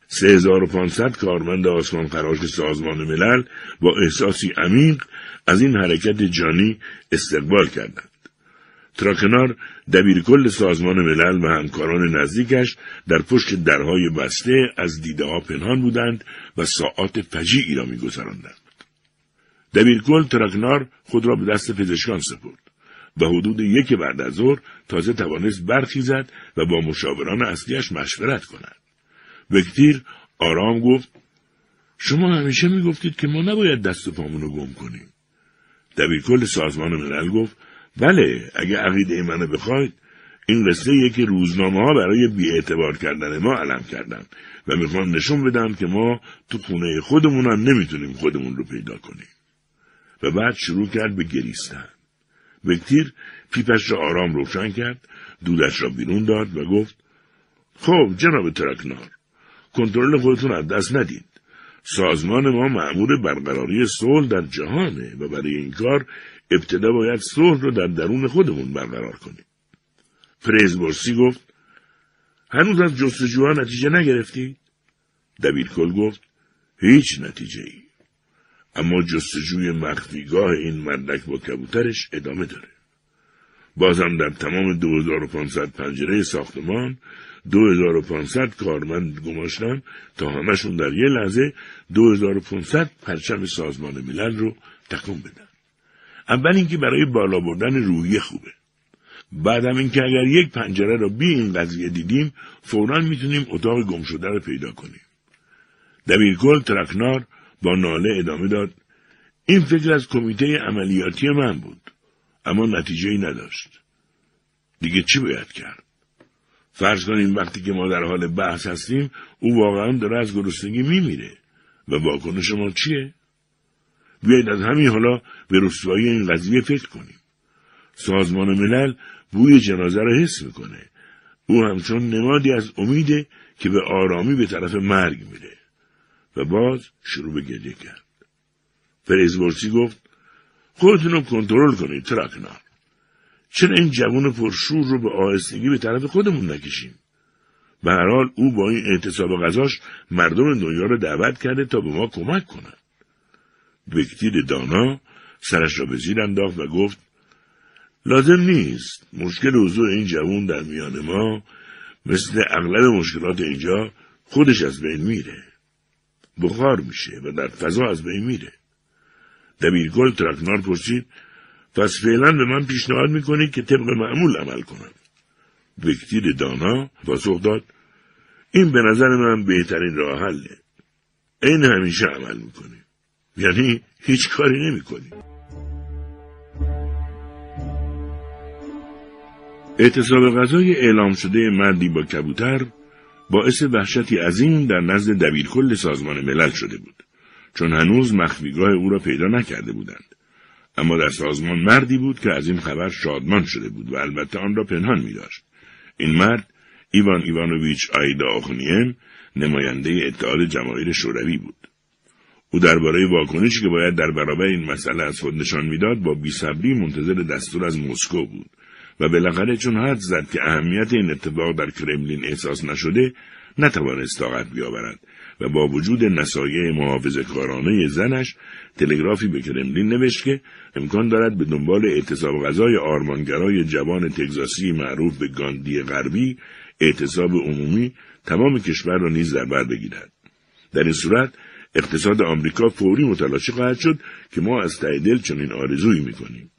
[SPEAKER 1] 3500 کارمند آسمان خراش سازمان ملل با احساسی عمیق از این حرکت جانی استقبال کردند. تراکنار دبیرکل سازمان ملل و همکاران نزدیکش در پشت درهای بسته از دیده ها پنهان بودند و ساعات فجیعی را میگذراندند. دبیرکل تراکنار خود را به دست پزشکان سپرد. و حدود یک بعد از ظهر تازه توانست برخیزد و با مشاوران اصلیش مشورت کند. وکتیر آرام گفت شما همیشه می‌گفتید که ما نباید دست و پامون رو گم کنیم. دبیرکل سازمان ملل گفت بله اگه عقیده منو بخواید این قصه یکی روزنامه ها برای بیاعتبار کردن ما علم کردن و می‌خوان نشون بدن که ما تو خونه خودمون هم نمی‌تونیم خودمون رو پیدا کنیم. و بعد شروع کرد به گریستن. وکتیر پیپش را آرام روشن کرد دودش را بیرون داد و گفت خب جناب ترکنار کنترل خودتون از دست ندید سازمان ما معمور برقراری صلح در جهانه و برای این کار ابتدا باید صلح رو در درون خودمون برقرار کنیم فریزبورسی گفت هنوز از جستجوها نتیجه نگرفتی؟ دبیرکل گفت هیچ نتیجه ای. اما جستجوی مخفیگاه این مردک با کبوترش ادامه داره. بازم در تمام 2500 پنجره ساختمان 2500 کارمند گماشتن تا همشون در یه لحظه 2500 پرچم سازمان ملل رو تکون بدن. اول اینکه برای بالا بردن روحیه خوبه. بعدم اینکه اگر یک پنجره را بی این قضیه دیدیم فورا می‌تونیم اتاق گم شده رو پیدا کنیم. دبیرکل ترکنار با ناله ادامه داد این فکر از کمیته عملیاتی من بود اما نتیجه ای نداشت دیگه چی باید کرد فرض کنیم وقتی که ما در حال بحث هستیم او واقعا داره از گرسنگی میمیره. و واکنش ما چیه؟ بیایید از همین حالا به رسوایی این قضیه فکر کنیم. سازمان ملل بوی جنازه را حس می‌کنه. او همچون نمادی از امیده که به آرامی به طرف مرگ میره. و باز شروع به گریه کرد. فریزبورسی گفت خودتون رو کنترل کنید تراکنار. چرا این جوان پرشور رو به آهستگی به طرف خودمون نکشیم؟ به هر حال او با این اعتصاب غذاش مردم دنیا رو دعوت کرده تا به ما کمک کنند. وکتیر دانا سرش را به زیر انداخت و گفت لازم نیست مشکل حضور این جوان در میان ما مثل اغلب مشکلات اینجا خودش از بین میره. بخار میشه و در فضا از بین میره. دبیرگل ترکنار پرسید پس فعلا به من پیشنهاد می‌کنید که طبق معمول عمل کنم. وکتیر دانا پاسخ داد این به نظر من بهترین راه حله. این همیشه عمل می‌کنیم. یعنی هیچ کاری نمی‌کنیم. اعتصاب غذای اعلام شده مردی با کبوتر باعث وحشتی عظیم در نزد دبیرکل سازمان ملل شده بود چون هنوز مخفیگاه او را پیدا نکرده بودند اما در سازمان مردی بود که از این خبر شادمان شده بود و البته آن را پنهان می داشت. این مرد ایوان ایوانوویچ آیدا آخونیم نماینده اتحاد جماهیر شوروی بود. او درباره واکنشی که باید در برابر این مسئله از خود نشان می‌داد با بیصبری منتظر دستور از مسکو بود و بالاخره چون حد زد که اهمیت این اتفاق در کرملین احساس نشده نتوانست طاقت بیاورد و با وجود نصایح محافظ کارانه زنش تلگرافی به کرملین نوشت که امکان دارد به دنبال اعتصاب غذای آرمانگرای جوان تگزاسی معروف به گاندی غربی اعتصاب عمومی تمام کشور را نیز در بر بگیرد. در این صورت اقتصاد آمریکا فوری متلاشی خواهد شد که ما از ته دل چنین آرزویی می‌کنیم.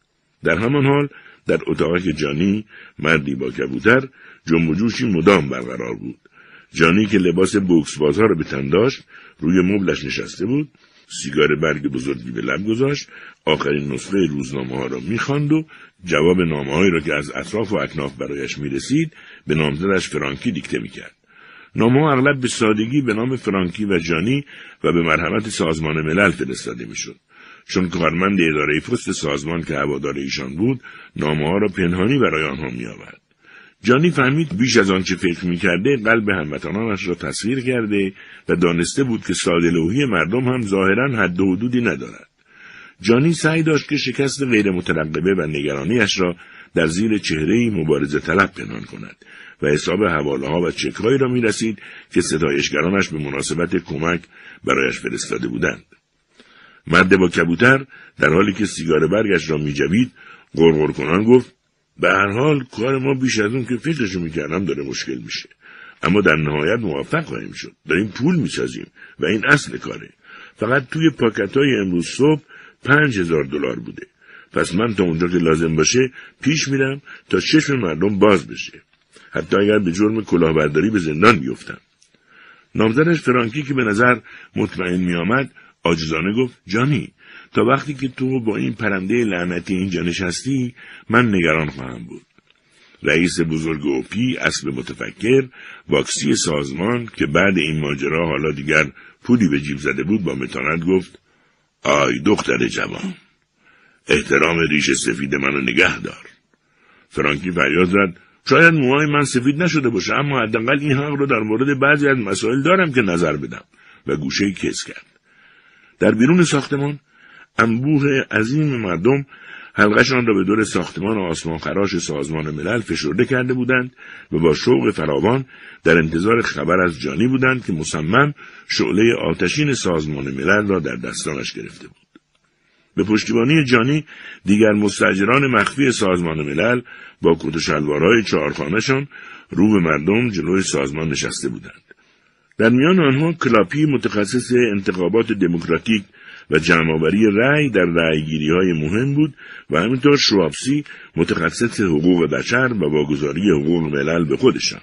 [SPEAKER 1] در همان حال در اتاق جانی مردی با کبوتر جنب جوشی مدام برقرار بود. جانی که لباس بوکس بازها را به تن داشت روی مبلش نشسته بود سیگار برگ بزرگی به لب گذاشت آخرین نسخه روزنامه ها را می‌خواند و جواب نامه را که از اطراف و اکناف برایش می‌رسید به نامزدش فرانکی دیکته می‌کرد. نامه ها اغلب به سادگی به نام فرانکی و جانی و به مرحمت سازمان ملل فرستاده می‌شد. چون کارمند اداره پست سازمان که هوادار ایشان بود نامه ها را پنهانی برای آنها میآورد. جانی فهمید بیش از آنچه فکر می‌کرده قلب هموطنانش را تصویر کرده و دانسته بود که سادلوهی مردم هم ظاهرا حد و حدودی ندارد جانی سعی داشت که شکست غیر مترقبه و نگرانیش را در زیر چهره مبارزه طلب پنهان کند و حساب حواله ها و چکهایی را می رسید که ستایشگرانش به مناسبت کمک برایش فرستاده بودند. مرد با کبوتر در حالی که سیگار برگش را می جوید غرغر کنان گفت به هر حال کار ما بیش از اون که فکرشو می‌کردم داره مشکل میشه. اما در نهایت موفق خواهیم شد. داریم پول می‌سازیم و این اصل کاره. فقط توی پاکت های امروز صبح پنج هزار دلار بوده. پس من تا اونجا که لازم باشه پیش میرم تا چشم مردم باز بشه. حتی اگر به جرم کلاهبرداری به زندان بیفتم. نامزدش فرانکی که به نظر مطمئن میآمد آجزانه گفت جانی تا وقتی که تو با این پرنده لعنتی اینجا نشستی من نگران خواهم بود. رئیس بزرگ اوپی اصل متفکر واکسی سازمان که بعد این ماجرا حالا دیگر پولی به جیب زده بود با متانت گفت آی دختر جوان احترام ریش سفید منو نگه دار. فرانکی فریاد زد شاید موهای من سفید نشده باشه اما حداقل این حق رو در مورد بعضی از مسائل دارم که نظر بدم و گوشه کس کرد. در بیرون ساختمان انبوه عظیم مردم حلقشان را به دور ساختمان آسمان خراش سازمان ملل فشرده کرده بودند و با شوق فراوان در انتظار خبر از جانی بودند که مصمم شعله آتشین سازمان ملل را در دستانش گرفته بود. به پشتیبانی جانی دیگر مستجران مخفی سازمان ملل با کت و شلوارهای چهارخانهشان رو به مردم جلوی سازمان نشسته بودند. در میان آنها کلاپی متخصص انتخابات دموکراتیک و جمعآوری رأی در رأیگیری های مهم بود و همینطور شوابسی متخصص حقوق بشر و واگذاری حقوق ملل به خودشان.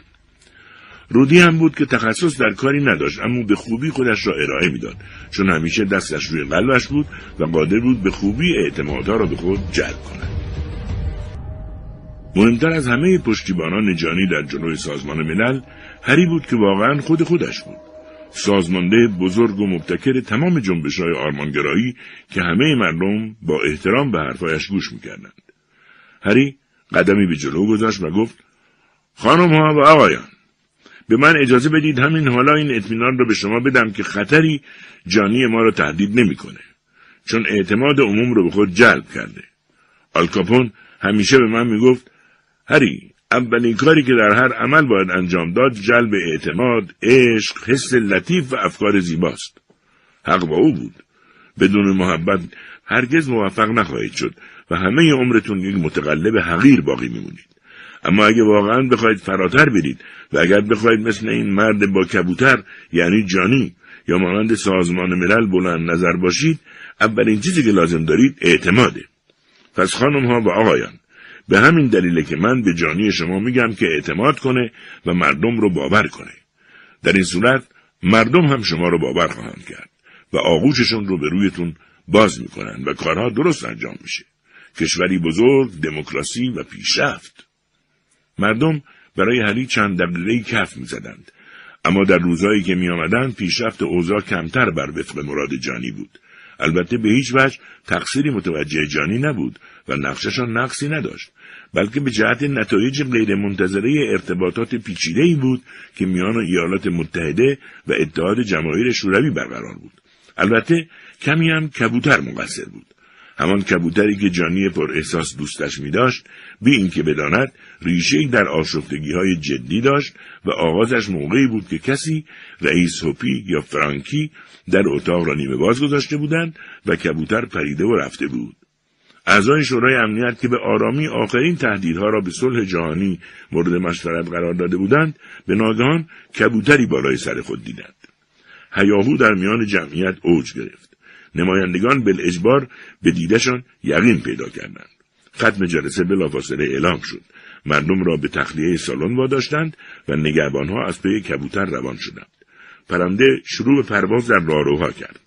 [SPEAKER 1] رودی هم بود که تخصص در کاری نداشت اما به خوبی خودش را ارائه می‌داد چون همیشه دستش روی قلبش بود و قادر بود به خوبی اعتمادها را به خود جلب کند مهمتر از همه پشتیبانان جانی در جلوی سازمان ملل هری بود که واقعا خود خودش بود سازمانده بزرگ و مبتکر تمام جنبش های آرمانگرایی که همه مردم با احترام به حرفایش گوش می‌کردند. هری قدمی به جلو گذاشت و گفت خانم ها و آقایان به من اجازه بدید همین حالا این اطمینان را به شما بدم که خطری جانی ما را تهدید نمی‌کنه چون اعتماد عموم رو به خود جلب کرده آلکاپون همیشه به من می‌گفت هری اولین کاری که در هر عمل باید انجام داد جلب اعتماد، عشق، حس لطیف و افکار زیباست. حق با او بود. بدون محبت هرگز موفق نخواهید شد و همه عمرتون یک متقلب حقیر باقی میمونید. اما اگه واقعا بخواید فراتر برید و اگر بخواید مثل این مرد با کبوتر یعنی جانی یا مانند سازمان ملل بلند نظر باشید اولین چیزی که لازم دارید اعتماده. پس خانم ها و آقایان به همین دلیله که من به جانی شما میگم که اعتماد کنه و مردم رو باور کنه. در این صورت مردم هم شما رو باور خواهند کرد و آغوششون رو به رویتون باز می‌کنن و کارها درست انجام میشه. کشوری بزرگ، دموکراسی و پیشرفت. مردم برای هری چند دقیقه کف می‌زدند. اما در روزهایی که می پیشرفت اوضاع کمتر بر وفق مراد جانی بود. البته به هیچ وجه تقصیری متوجه جانی نبود و نقششان نقصی نداشت. بلکه به جهت نتایج غیرمنتظره ارتباطات پیچیده ای بود که میان ایالات متحده و اتحاد جماهیر شوروی برقرار بود. البته کمی هم کبوتر مقصر بود. همان کبوتری که جانی پر احساس دوستش می داشت بی اینکه بداند ریشه در آشفتگی های جدی داشت و آغازش موقعی بود که کسی رئیس هوپی یا فرانکی در اتاق را نیمه باز گذاشته بودند و کبوتر پریده و رفته بود. اعضای شورای امنیت که به آرامی آخرین تهدیدها را به صلح جهانی مورد مشورت قرار داده بودند به ناگهان کبوتری بالای سر خود دیدند. هیاهو در میان جمعیت اوج گرفت. نمایندگان بالاجبار به دیدشان یقین پیدا کردند. ختم جلسه بلافاصله اعلام شد. مردم را به تخلیه سالن واداشتند و نگهبانها از پی کبوتر روان شدند. پرنده شروع به پرواز در راهروها کرد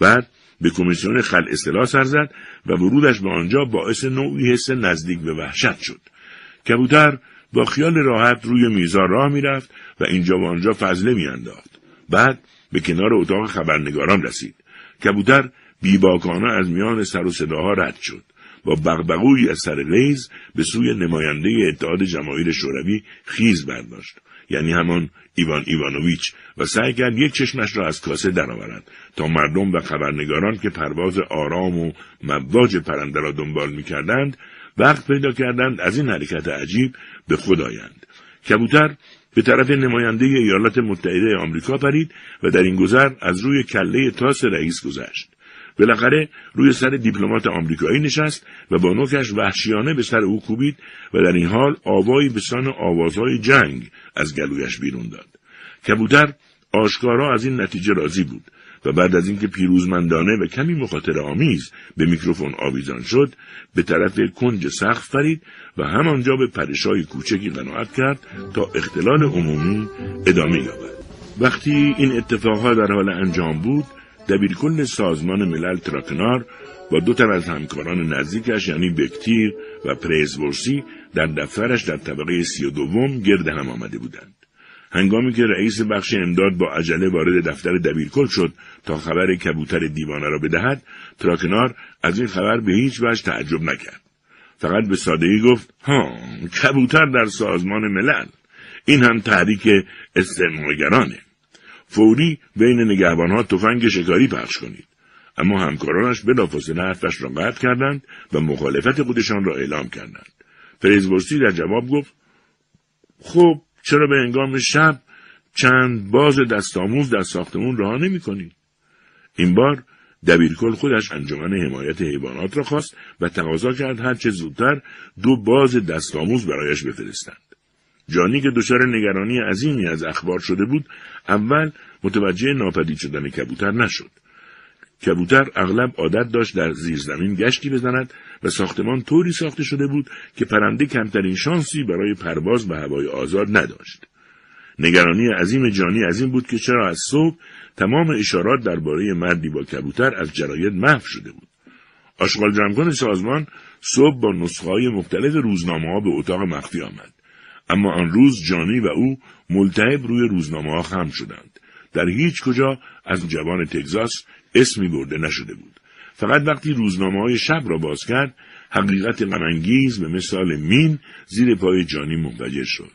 [SPEAKER 1] بعد به کمیسیون خل اصطلاح سر زد و ورودش به آنجا باعث نوعی حس نزدیک به وحشت شد. کبوتر با خیال راحت روی میزار راه می‌رفت و اینجا و آنجا فضله میانداخت. بعد به کنار اتاق خبرنگاران رسید. کبوتر بیباکانه از میان سر و صداها رد شد با بغبغوی از سر لیز به سوی نماینده اتحاد جماهیر شوروی خیز برداشت یعنی همان ایوان ایوانوویچ و سعی کرد یک چشمش را از کاسه درآورد تا مردم و خبرنگاران که پرواز آرام و مواج پرنده را دنبال می‌کردند وقت پیدا کردند از این حرکت عجیب به خود آیند. کبوتر به طرف نماینده ایالات متحده آمریکا پرید و در این گذر از روی کله تاس رئیس گذشت. بالاخره روی سر دیپلمات آمریکایی نشست و با نوکش وحشیانه به سر او کوبید و در این حال آوایی به سان آوازهای جنگ از گلویش بیرون داد. کبوتر آشکارا از این نتیجه راضی بود و بعد از اینکه پیروزمندانه و کمی مخاطر آمیز به میکروفون آویزان شد به طرف کنج سقف پرید و همانجا به پرشای کوچکی قناعت کرد تا اختلال عمومی ادامه یابد. وقتی این اتفاقها در حال انجام بود دبیرکل سازمان ملل تراکنار با دو تن از همکاران نزدیکش یعنی بکتیر و پریزورسی در دفترش در طبقه سی و دوم گرد هم آمده بودند. هنگامی که رئیس بخش امداد با عجله وارد دفتر دبیرکل شد تا خبر کبوتر دیوانه را بدهد تراکنار از این خبر به هیچ وجه تعجب نکرد. فقط به سادگی گفت ها کبوتر در سازمان ملل. این هم تحریک استعمارگرانه. فوری بین نگهبانها تفنگ شکاری پخش کنید اما همکارانش بلافاصله حرفش را قطع کردند و مخالفت خودشان را اعلام کردند پریزورسی در جواب گفت خب چرا به انگام شب چند باز دستآموز در ساختمون راه نمی کنید؟ این بار دبیرکل خودش انجمن حمایت حیوانات را خواست و تقاضا کرد هرچه زودتر دو باز دستآموز برایش بفرستند. جانی که دچار نگرانی عظیمی از اخبار شده بود اول متوجه ناپدید شدن کبوتر نشد. کبوتر اغلب عادت داشت در زیرزمین گشتی بزند و ساختمان طوری ساخته شده بود که پرنده کمترین شانسی برای پرواز به هوای آزاد نداشت. نگرانی عظیم جانی از این بود که چرا از صبح تمام اشارات درباره مردی با کبوتر از جراید محو شده بود. آشغال جمعکن سازمان صبح با نسخه های مختلف روزنامه ها به اتاق مخفی آمد. اما آن روز جانی و او ملتهب روی روزنامه ها خم شدند. در هیچ کجا از جوان تگزاس اسمی برده نشده بود. فقط وقتی روزنامه های شب را باز کرد حقیقت غمانگیز به مثال مین زیر پای جانی منفجر شد.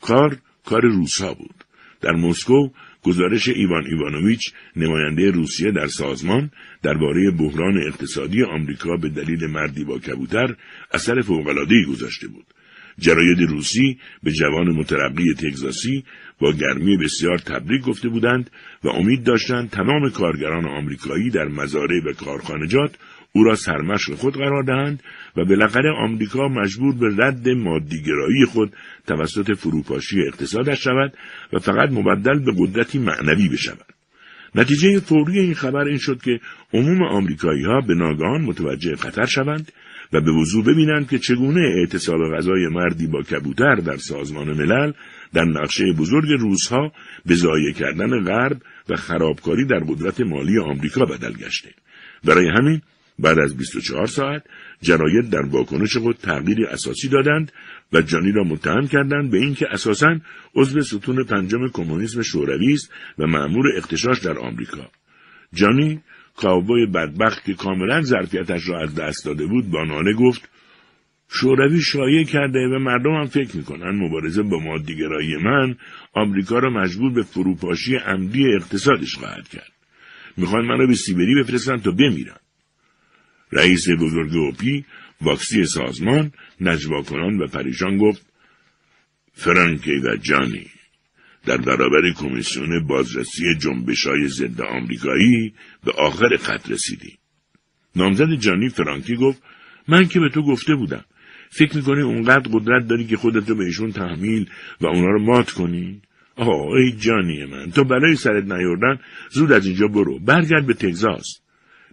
[SPEAKER 1] کار کار روسا بود. در مسکو گزارش ایوان ایوانوویچ نماینده روسیه در سازمان درباره بحران اقتصادی آمریکا به دلیل مردی با کبوتر اثر فوقالعادهای گذاشته بود جراید روسی به جوان مترقی تگزاسی با گرمی بسیار تبریک گفته بودند و امید داشتند تمام کارگران آمریکایی در مزارع و کارخانجات او را سرمشق خود قرار دهند و بالاخره آمریکا مجبور به رد مادیگرایی خود توسط فروپاشی اقتصادش شود و فقط مبدل به قدرتی معنوی بشود. نتیجه فوری این خبر این شد که عموم آمریکایی ها به ناگهان متوجه خطر شوند و به وضوع ببینند که چگونه اعتصاب غذای مردی با کبوتر در سازمان ملل در نقشه بزرگ روزها به ضایع کردن غرب و خرابکاری در قدرت مالی آمریکا بدل گشته. برای همین بعد از 24 ساعت جراید در واکنش خود تغییری اساسی دادند و جانی را متهم کردند به اینکه اساساً عضو ستون پنجم کمونیسم شوروی است و مأمور اختشاش در آمریکا. جانی کاوبوی بدبخت که کاملا ظرفیتش را از دست داده بود با ناله گفت شوروی شایع کرده و مردم هم فکر می‌کنن مبارزه با مادیگرایی من آمریکا را مجبور به فروپاشی عمدی اقتصادش خواهد کرد. می‌خوان من را به سیبری بفرستن تا بمیرم رئیس بزرگ اوپی واکسی سازمان نجوا کنان و پریشان گفت فرانکی و جانی. در برابر کمیسیون بازرسی جنبش های ضد آمریکایی به آخر خط رسیدی. نامزد جانی فرانکی گفت من که به تو گفته بودم. فکر می‌کنی اونقدر قدرت داری که خودت رو بهشون تحمیل و اونا رو مات کنی؟ آه ای جانی من تو برای سرت نیوردن زود از اینجا برو. برگرد به تگزاس.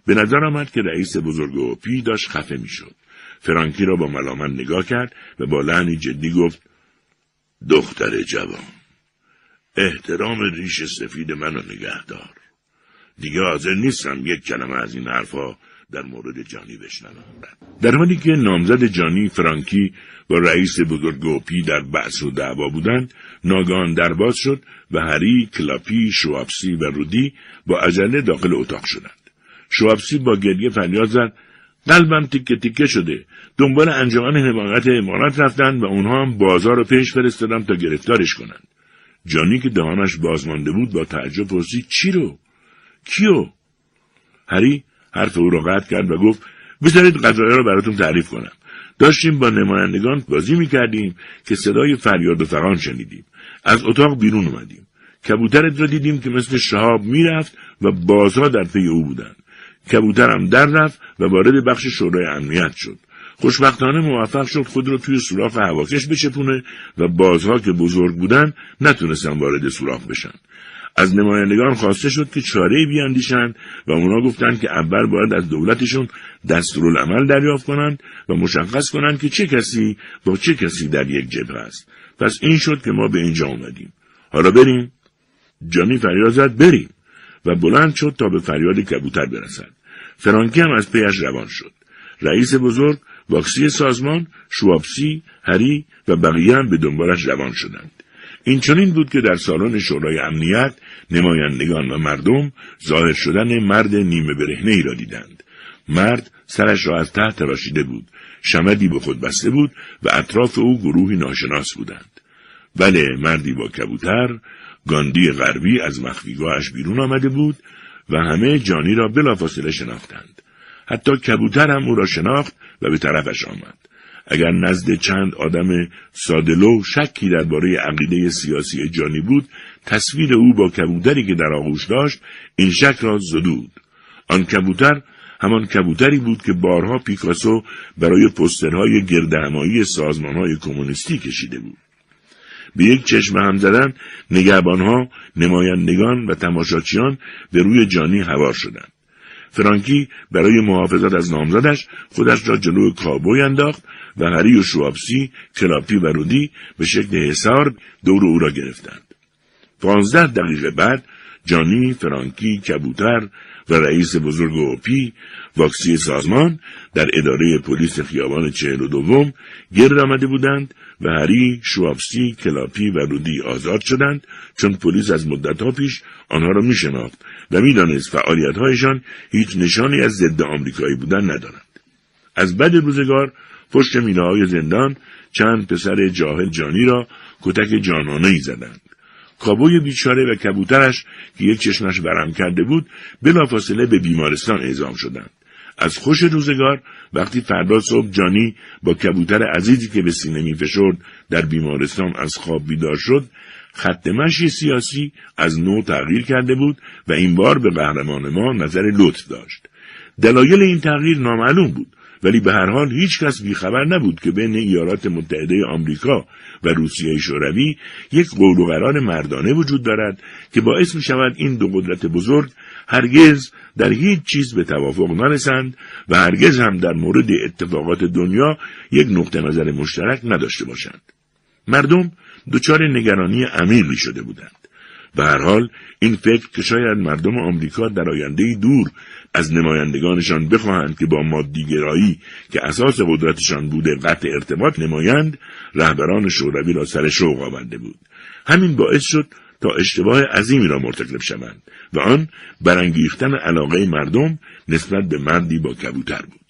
[SPEAKER 1] به نظر آمد که رئیس بزرگ اوپی داشت خفه می‌شد. فرانکی را با ملامت نگاه کرد و با لحنی جدی گفت دختر جوان. احترام ریش سفید منو نگه دار. دیگه حاضر نیستم یک کلمه از این حرفها در مورد جانی بشنوم. در حالی که نامزد جانی فرانکی با رئیس بزرگ اوپی در بحث و دعوا بودند، ناگان درباز شد و هری، کلاپی، شوابسی و رودی با عجله داخل اتاق شدند. شوابسی با گریه فریاد زد قلبم تیکه تیکه شده دنبال انجمن حمایت امارت رفتن و اونها هم بازار رو پیش فرستادم تا گرفتارش کنند جانی که دهانش بازمانده بود با تعجب پرسید چی رو؟ کیو؟ هری حرف او را قطع کرد و گفت بذارید قضایه را براتون تعریف کنم. داشتیم با نمایندگان بازی می‌کردیم که صدای فریاد و فغان شنیدیم. از اتاق بیرون اومدیم. کبوترت را دیدیم که مثل شهاب می‌رفت و بازها در پی او بودند. کبوترم در رفت و وارد بخش شورای امنیت شد. خوشبختانه موفق شد خود را توی سوراخ هواکش بچپونه و بازها که بزرگ بودن نتونستن وارد سوراخ بشن. از نمایندگان خواسته شد که چاره بیاندیشند و اونا گفتند که اول باید از دولتشون دستورالعمل دریافت کنند و مشخص کنند که چه کسی با چه کسی در یک جبهه است. پس این شد که ما به اینجا اومدیم. حالا بریم. جانی فریاد زد بریم. و بلند شد تا به فریاد کبوتر برسد. فرانکی هم از پیش روان شد. رئیس بزرگ واکسی سازمان شوابسی هری و بقیه هم به دنبالش روان شدند. این چنین بود که در سالن شورای امنیت نمایندگان و مردم ظاهر شدن مرد نیمه برهنه ای را دیدند. مرد سرش را از تحت تراشیده بود شمدی به خود بسته بود و اطراف او گروهی ناشناس بودند. بله مردی با کبوتر گاندی غربی از مخفیگاهش بیرون آمده بود و همه جانی را بلافاصله شناختند. حتی کبوتر هم او را شناخت و به طرفش آمد. اگر نزد چند آدم سادلو شکی درباره عقیده سیاسی جانی بود تصویر او با کبوتری که در آغوش داشت این شک را زدود. آن کبوتر همان کبوتری بود که بارها پیکاسو برای پسترهای گردهمایی سازمانهای کمونیستی کشیده بود. به یک چشم هم زدن نگهبانها نمایندگان و تماشاچیان به روی جانی هوار شدند. فرانکی برای محافظت از نامزدش خودش را جلو کابوی انداخت و هری و شوابسی کلاپی و رودی به شکل حسار دور او را گرفتند. پانزده دقیقه بعد جانی فرانکی کبوتر و رئیس بزرگ اوپی واکسی سازمان در اداره پلیس خیابان چهل و دوم گرد آمده بودند و هری، شوابسی، کلاپی و رودی آزاد شدند چون پلیس از مدتها پیش آنها را می شناخت و می‌دانست فعالیتهایشان هیچ نشانی از ضد آمریکایی بودن ندارند. از بد روزگار پشت مینه زندان چند پسر جاهل جانی را کتک جانانه ای زدند. کابوی بیچاره و کبوترش که یک چشمش ورم کرده بود بلافاصله به بیمارستان اعزام شدند. از خوش روزگار وقتی فردا صبح جانی با کبوتر عزیزی که به سینه می در بیمارستان از خواب بیدار شد خط مشی سیاسی از نو تغییر کرده بود و این بار به قهرمان ما نظر لطف داشت. دلایل این تغییر نامعلوم بود ولی به هر حال هیچ کس بیخبر نبود که بین ایالات متحده آمریکا و روسیه شوروی یک قول و قرار مردانه وجود دارد که باعث می شود این دو قدرت بزرگ هرگز در هیچ چیز به توافق نرسند و هرگز هم در مورد اتفاقات دنیا یک نقطه نظر مشترک نداشته باشند. مردم دچار نگرانی عمیقی شده بودند. به هر حال این فکر که شاید مردم آمریکا در آینده دور از نمایندگانشان بخواهند که با مادیگرایی که اساس قدرتشان بوده قطع ارتباط نمایند رهبران شوروی را سر شوق آورده بود همین باعث شد تا اشتباه عظیمی را مرتکب شوند و آن برانگیختن علاقه مردم نسبت به مردی با کبوتر بود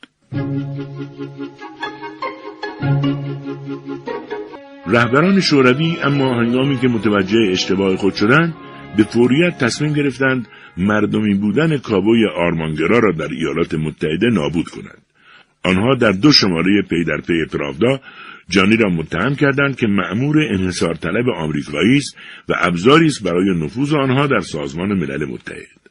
[SPEAKER 1] رهبران شوروی اما هنگامی که متوجه اشتباه خود شدند به فوریت تصمیم گرفتند مردمی بودن کابوی آرمانگرا را در ایالات متحده نابود کنند. آنها در دو شماره پی در پی پراودا جانی را متهم کردند که مأمور انحصار طلب آمریکایی است و ابزاری است برای نفوذ آنها در سازمان ملل متحد.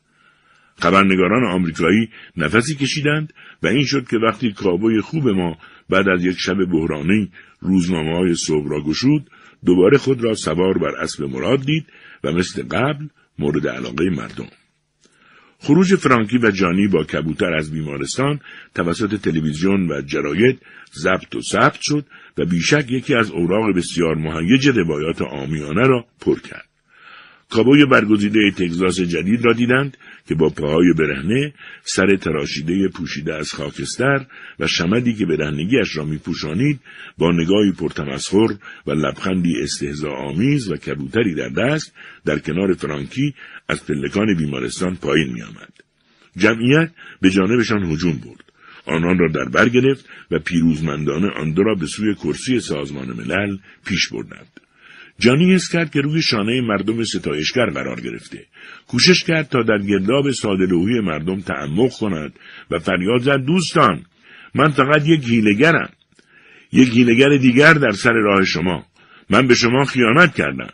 [SPEAKER 1] خبرنگاران آمریکایی نفسی کشیدند و این شد که وقتی کابوی خوب ما بعد از یک شب بحرانی روزنامه های صبح را گشود دوباره خود را سوار بر اسب مراد دید و مثل قبل مورد علاقه مردم. خروج فرانکی و جانی با کبوتر از بیمارستان توسط تلویزیون و جراید ضبط و ثبت شد و بیشک یکی از اوراق بسیار مهیج روایات آمیانه را پر کرد. کابوی برگزیده تگزاس جدید را دیدند که با پاهای برهنه، سر تراشیده پوشیده از خاکستر و شمدی که برهنگیش را میپوشانید با نگاهی پرتمسخر و لبخندی استهزا آمیز و کبوتری در دست در کنار فرانکی از پلکان بیمارستان پایین میآمد. جمعیت به جانبشان هجوم برد. آنان را در بر گرفت و پیروزمندانه آن دو را به سوی کرسی سازمان ملل پیش بردند. جانی حس کرد که روی شانه مردم ستایشگر قرار گرفته. کوشش کرد تا در گرداب سادلوهی مردم تعمق کند و فریاد زد دوستان من فقط یک هیلگرم. یک هیلگر دیگر در سر راه شما. من به شما خیانت کردم.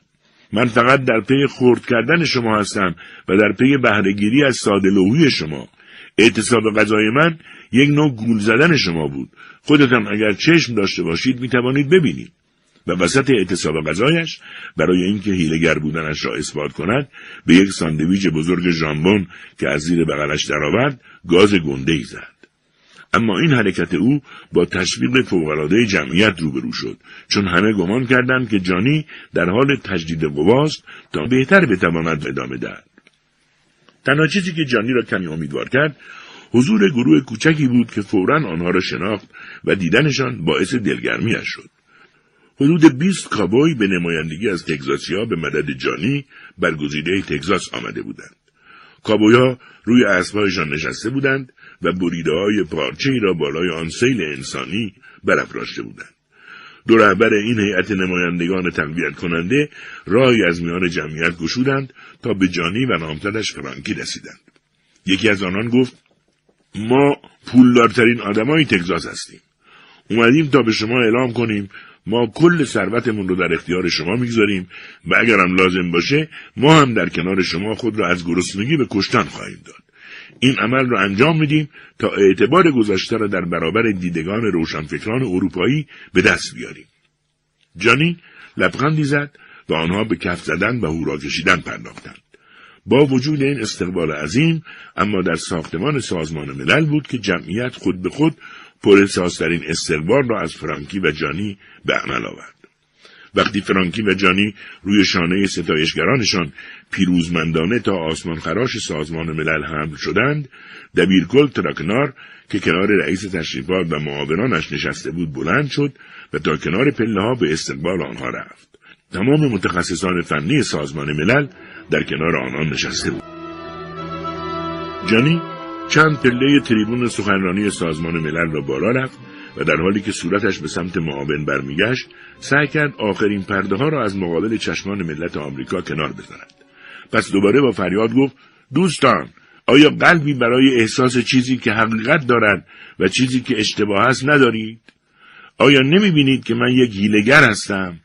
[SPEAKER 1] من فقط در پی خورد کردن شما هستم و در پی بهرهگیری از سادلوهی شما. اعتصاب غذای من یک نوع گول زدن شما بود. خودتان اگر چشم داشته باشید می توانید ببینید. و وسط اعتصاب غذایش برای اینکه هیلگر بودنش را اثبات کند به یک ساندویچ بزرگ ژامبون که از زیر بغلش درآورد گاز گنده ای زد. اما این حرکت او با تشویق فوقالعاده جمعیت روبرو شد چون همه گمان کردند که جانی در حال تجدید قواست تا بهتر بتواند ادامه دهد تنها چیزی که جانی را کمی امیدوار کرد حضور گروه کوچکی بود که فورا آنها را شناخت و دیدنشان باعث دلگرمیش شد حدود 20 کابوی به نمایندگی از تگزاسیا به مدد جانی برگزیده تگزاس آمده بودند. کابویا روی اسبهایشان نشسته بودند و بریده های پارچه را بالای آن سیل انسانی برافراشته بودند. دو رهبر این هیئت نمایندگان تقویت کننده راهی از میان جمعیت گشودند تا به جانی و نامزدش فرانکی رسیدند. یکی از آنان گفت ما پولدارترین آدمای تگزاس هستیم. اومدیم تا به شما اعلام کنیم ما کل ثروتمون رو در اختیار شما می‌گذاریم و اگرم لازم باشه ما هم در کنار شما خود را از گرسنگی به کشتن خواهیم داد. این عمل را انجام میدیم تا اعتبار گذشته را در برابر دیدگان روشنفکران اروپایی به دست بیاریم. جانی لبخندی زد و آنها به کف زدن و هورا کشیدن پرداختند. با وجود این استقبال عظیم اما در ساختمان سازمان ملل بود که جمعیت خود به خود پرحساسترین استقبال را از فرانکی و جانی به عمل آورد. وقتی فرانکی و جانی روی شانه ستایشگرانشان پیروزمندانه تا آسمان خراش سازمان ملل حمل شدند، دبیرکل تراکنار که کنار رئیس تشریفات و معاونانش نشسته بود بلند شد و تا کنار پله ها به استقبال آنها رفت. تمام متخصصان فنی سازمان ملل در کنار آنان نشسته بود. جانی چند پله تریبون سخنرانی سازمان ملل را بالا رفت و در حالی که صورتش به سمت معاون برمیگشت سعی کرد آخرین پرده ها را از مقابل چشمان ملت آمریکا کنار بزند. پس دوباره با فریاد گفت دوستان آیا قلبی برای احساس چیزی که حقیقت دارد و چیزی که اشتباه است ندارید؟ آیا نمی بینید که من یک هیلگر هستم؟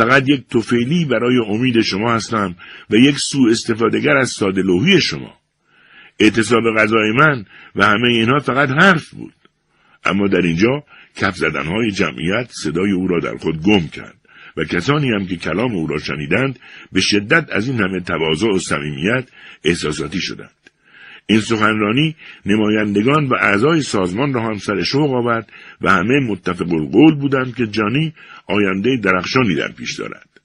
[SPEAKER 1] فقط یک توفیلی برای امید شما هستم و یک سوء استفادهگر از ساده شما. اعتصاب غذای من و همه اینها فقط حرف بود. اما در اینجا کف زدنهای جمعیت صدای او را در خود گم کرد و کسانی هم که کلام او را شنیدند به شدت از این همه تواضع و صمیمیت احساساتی شدند. این سخنرانی نمایندگان و اعضای سازمان را هم سر شوق آورد و همه متفق القول بودند که جانی آینده درخشانی در پیش دارد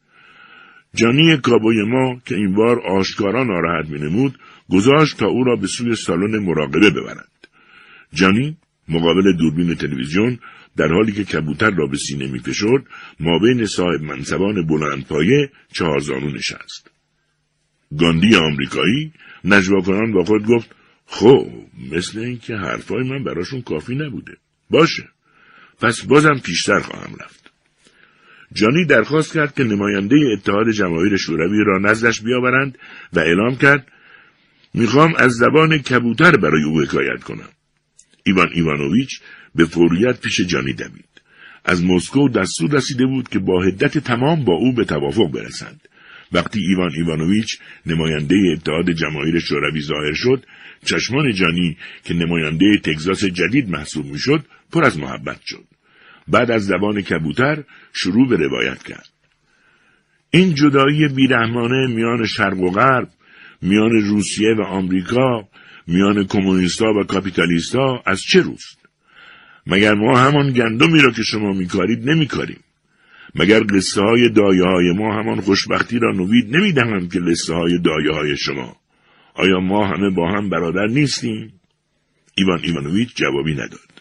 [SPEAKER 1] جانی کابوی ما که این بار آشکارا ناراحت مینمود گذاشت تا او را به سوی سالن مراقبه ببرند جانی مقابل دوربین تلویزیون در حالی که کبوتر را به سینه می فشرد ما بین صاحب منصبان بلندپایه چهارزانو نشست. گاندی آمریکایی نجوا کنان با خود گفت خب مثل اینکه حرفای من براشون کافی نبوده. باشه. پس بازم پیشتر خواهم رفت. جانی درخواست کرد که نماینده اتحاد جماهیر شوروی را نزدش بیاورند و اعلام کرد می‌خوام از زبان کبوتر برای او حکایت کنم. ایوان ایوانوویچ به فوریت پیش جانی دوید. از مسکو دستور رسیده بود که با حدت تمام با او به توافق برسند. وقتی ایوان ایوانوویچ نماینده اتحاد جماهیر شوروی ظاهر شد، چشمان جانی که نماینده تگزاس جدید محسوب می‌شد، پر از محبت شد. بعد از زبان کبوتر شروع به روایت کرد. این جدایی بیرحمانه میان شرق و غرب، میان روسیه و آمریکا میان کمونیستا و کاپیتالیستا از چه روست؟ مگر ما همان گندمی را که شما میکارید نمیکاریم؟ مگر قصه های دایه های ما همان خوشبختی را نوید نمی‌دهند که قصه های دایه های شما؟ آیا ما همه با هم برادر نیستیم؟ ایوان ایوانویچ جوابی نداد.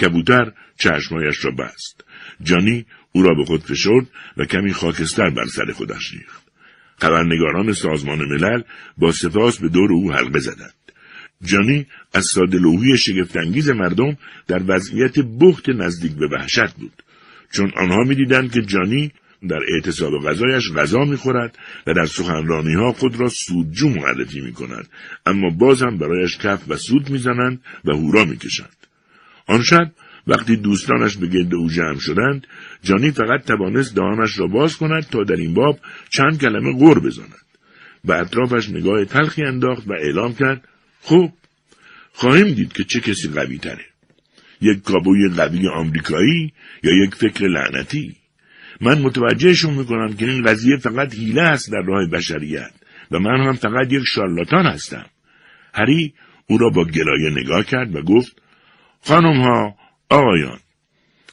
[SPEAKER 1] کبوتر چشمایش را بست. جانی او را به خود فشرد و کمی خاکستر بر سر خودش ریخت. خبرنگاران سازمان ملل با سپاس به دور او حلقه زدند. جانی از سادلوهی شگفتانگیز مردم در وضعیت بخت نزدیک به وحشت بود. چون آنها می‌دیدند که جانی در اعتصاب غذایش غذا می‌خورد و در سخنرانی ها خود را سودجو معرفی می کند اما باز هم برایش کف و سود می‌زنند و هورا می‌کشند. آن شب وقتی دوستانش به گرد او جمع شدند جانی فقط توانست دهانش را باز کند تا در این باب چند کلمه غور بزند. به اطرافش نگاه تلخی انداخت و اعلام کرد خب خواهیم دید که چه کسی قوی تره یک کابوی قوی آمریکایی یا یک فکر لعنتی. من متوجهشون می‌کنم که این قضیه فقط حیله است در راه بشریت و من هم فقط یک شارلاتان هستم. هری او را با گلایه نگاه کرد و گفت خانم ها آقایان.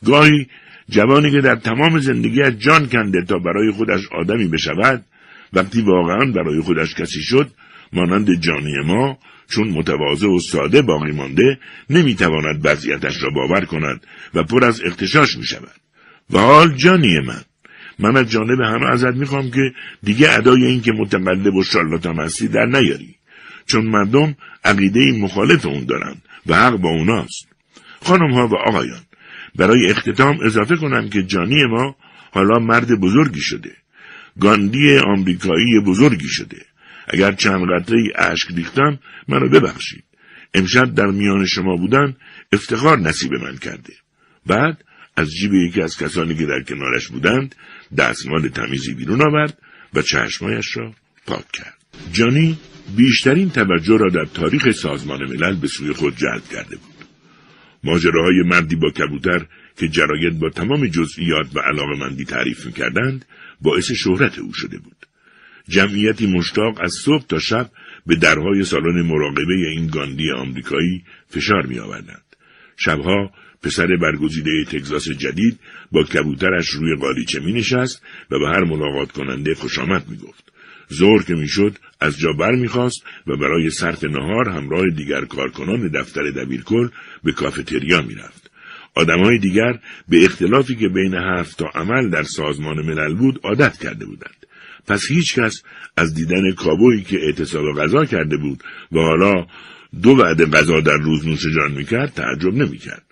[SPEAKER 1] گاهی جوانی که در تمام زندگیش جان کنده تا برای خودش آدمی بشود وقتی واقعا برای خودش کسی شد مانند جانی ما چون متواضع و ساده باقی مانده نمی‌تواند وضعیتش را باور کند و پر از اختشاش می شود. و حال جانی من من از جانب همه ازت می‌خوام که دیگه ادای این که متقلب و شارلاتان هستی در نیاری. چون مردم عقیده مخالف اون دارند و حق با اوناست. خانم ها و آقایان. برای اختتام اضافه کنم که جانی ما حالا مرد بزرگی شده. گاندی آمریکایی بزرگی شده. اگر چند قطره اشک ریختم منو ببخشید. امشب در میان شما بودن افتخار نصیب من کرده. بعد از جیب یکی از کسانی که در کنارش بودند دستمال تمیزی بیرون آورد و چشمایش را پاک کرد. جانی بیشترین توجه را در تاریخ سازمان ملل به سوی خود جلب کرده بود. ماجراهای مردی با کبوتر که جراید با تمام جزئیات و علاقه مندی تعریف می‌کردند باعث شهرت او شده بود جمعیتی مشتاق از صبح تا شب به درهای سالن مراقبه این گاندی آمریکایی فشار می آوردند. شبها پسر برگزیده تگزاس جدید با کبوترش روی قالیچه می نشست و به هر ملاقات کننده خوش آمد می گفت. زور که می‌شد از جا بر می‌خواست و برای صرف نهار همراه دیگر کارکنان دفتر دبیرکل به کافتریا می‌رفت. آدمهای دیگر به اختلافی که بین حرف تا عمل در سازمان ملل بود عادت کرده بودند. پس هیچ کس از دیدن کابویی که اعتصاب غذا کرده بود و حالا دو وعده غذا در روز نوش جان می‌کرد تعجب نمی‌کرد.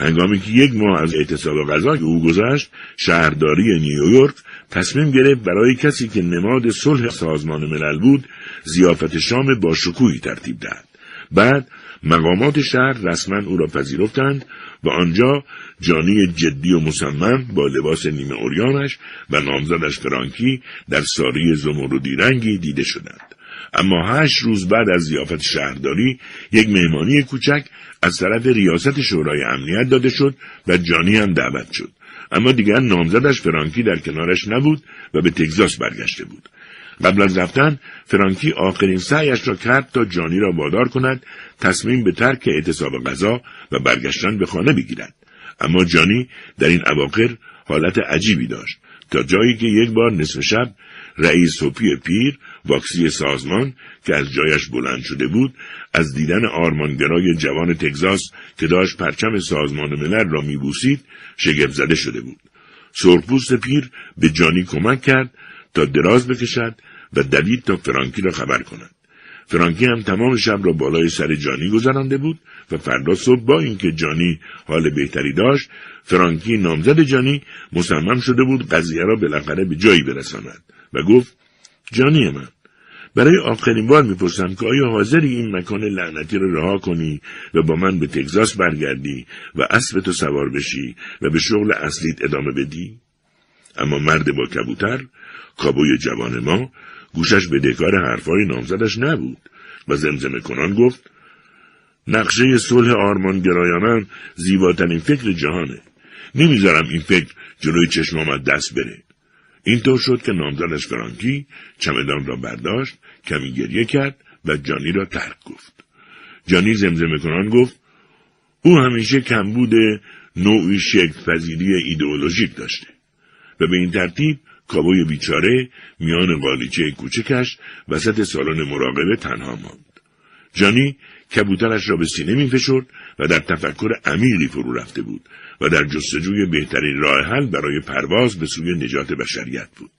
[SPEAKER 1] هنگامی که یک ماه از اعتصاب غذا که او گذشت شهرداری نیویورک تصمیم گرفت برای کسی که نماد صلح سازمان ملل بود زیافت شام با شکوهی ترتیب دهد. بعد مقامات شهر رسما او را پذیرفتند و آنجا جانی جدی و مصمم با لباس نیمه اوریانش و نامزدش فرانکی در ساری زمردی رنگی دیده شدند. اما هشت روز بعد از زیافت شهرداری یک مهمانی کوچک از طرف ریاست شورای امنیت داده شد و جانی هم دعوت شد. اما دیگر نامزدش فرانکی در کنارش نبود و به تگزاس برگشته بود. قبل از رفتن فرانکی آخرین سعیش را کرد تا جانی را وادار کند تصمیم به ترک اعتصاب غذا و برگشتن به خانه بگیرد. اما جانی در این اواخر حالت عجیبی داشت. تا جایی که یک بار نصف شب رئیس توپی پیر واکسی سازمان که از جایش بلند شده بود از دیدن آرمانگرای جوان تگزاس که داشت پرچم سازمان ملل را میبوسید شگفت زده شده بود. سرخپوست پیر به جانی کمک کرد تا دراز بکشد و دوید تا فرانکی را خبر کند. فرانکی هم تمام شب را بالای سر جانی گذرانده بود و فردا صبح با اینکه جانی حال بهتری داشت فرانکی نامزد جانی مصمم شده بود قضیه را بالاخره به جایی برساند و گفت جانی من برای آخرین بار می‌پرسم که آیا حاضری این مکان لعنتی را رها کنی و با من به تگزاس برگردی و اسب تو سوار بشی و به شغل اصلیت ادامه بدی؟ اما مرد با کبوتر کابوی جوان ما گوشش به دکار حرفهای نامزدش نبود و زمزمه کنان گفت نقشه صلح آرمان گرایانم زیباترین فکر جهانه نمی‌ذارم این فکر جلوی چشم آمد دست بره اینطور شد که نامزدش فرانکی چمدان را برداشت کمی گریه کرد و جانی را ترک گفت جانی زمزمه کنان گفت او همیشه کمبود نوعی شکل پذیری ایدئولوژیک داشته و به این ترتیب کابوی بیچاره میان قالیچه کوچکش وسط سالن مراقبه تنها ماند. جانی کبوترش را به سینه می فشرد و در تفکر عمیقی فرو رفته بود و در جستجوی بهترین راه حل برای پرواز به سوی نجات بشریت بود.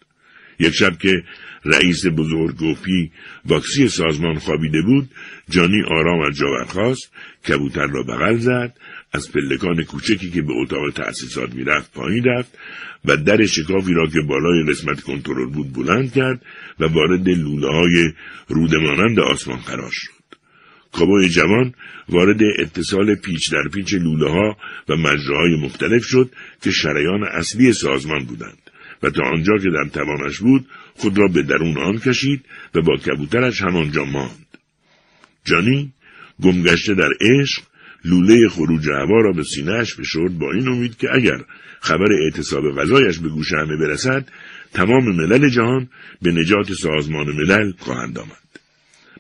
[SPEAKER 1] یک شب که رئیس بزرگ گوپی واکسی سازمان خوابیده بود جانی آرام از جا برخاست کبوتر را بغل زد از پلکان کوچکی که به اتاق تأسیسات می‌رفت پایین رفت و در شکافی را که بالای قسمت کنترل بود بلند کرد و وارد لوله های رودمانند آسمان قرار شد. کابوی جوان وارد اتصال پیچ در پیچ لوله ها و مجراهای مختلف شد که شریان اصلی سازمان بودند و تا آنجا که در توانش بود خود را به درون آن کشید و با کبوترش همانجا ماند. جانی گمگشته در عشق لوله خروج هوا را به سینهاش فشرد با این امید که اگر خبر اعتصاب غذایش به گوش همه برسد تمام ملل جهان به نجات سازمان ملل خواهند آمد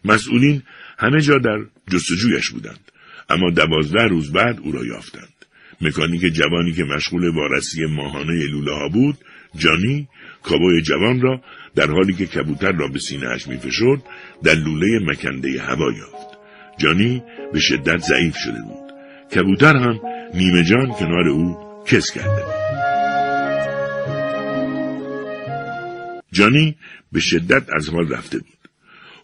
[SPEAKER 1] مسئولین همه جا در جستجویش بودند. اما دوازده روز بعد او را یافتند. مکانیک جوانی که مشغول وارسی ماهانه لوله ها بود جانی کابوی جوان را در حالی که کبوتر را به سینهاش میفشرد در لوله مکنده هوا یافت. جانی به شدت ضعیف شده بود. کبوتر هم نیمه جان کنار او کس کرده بود. جانی به شدت از حال رفته بود.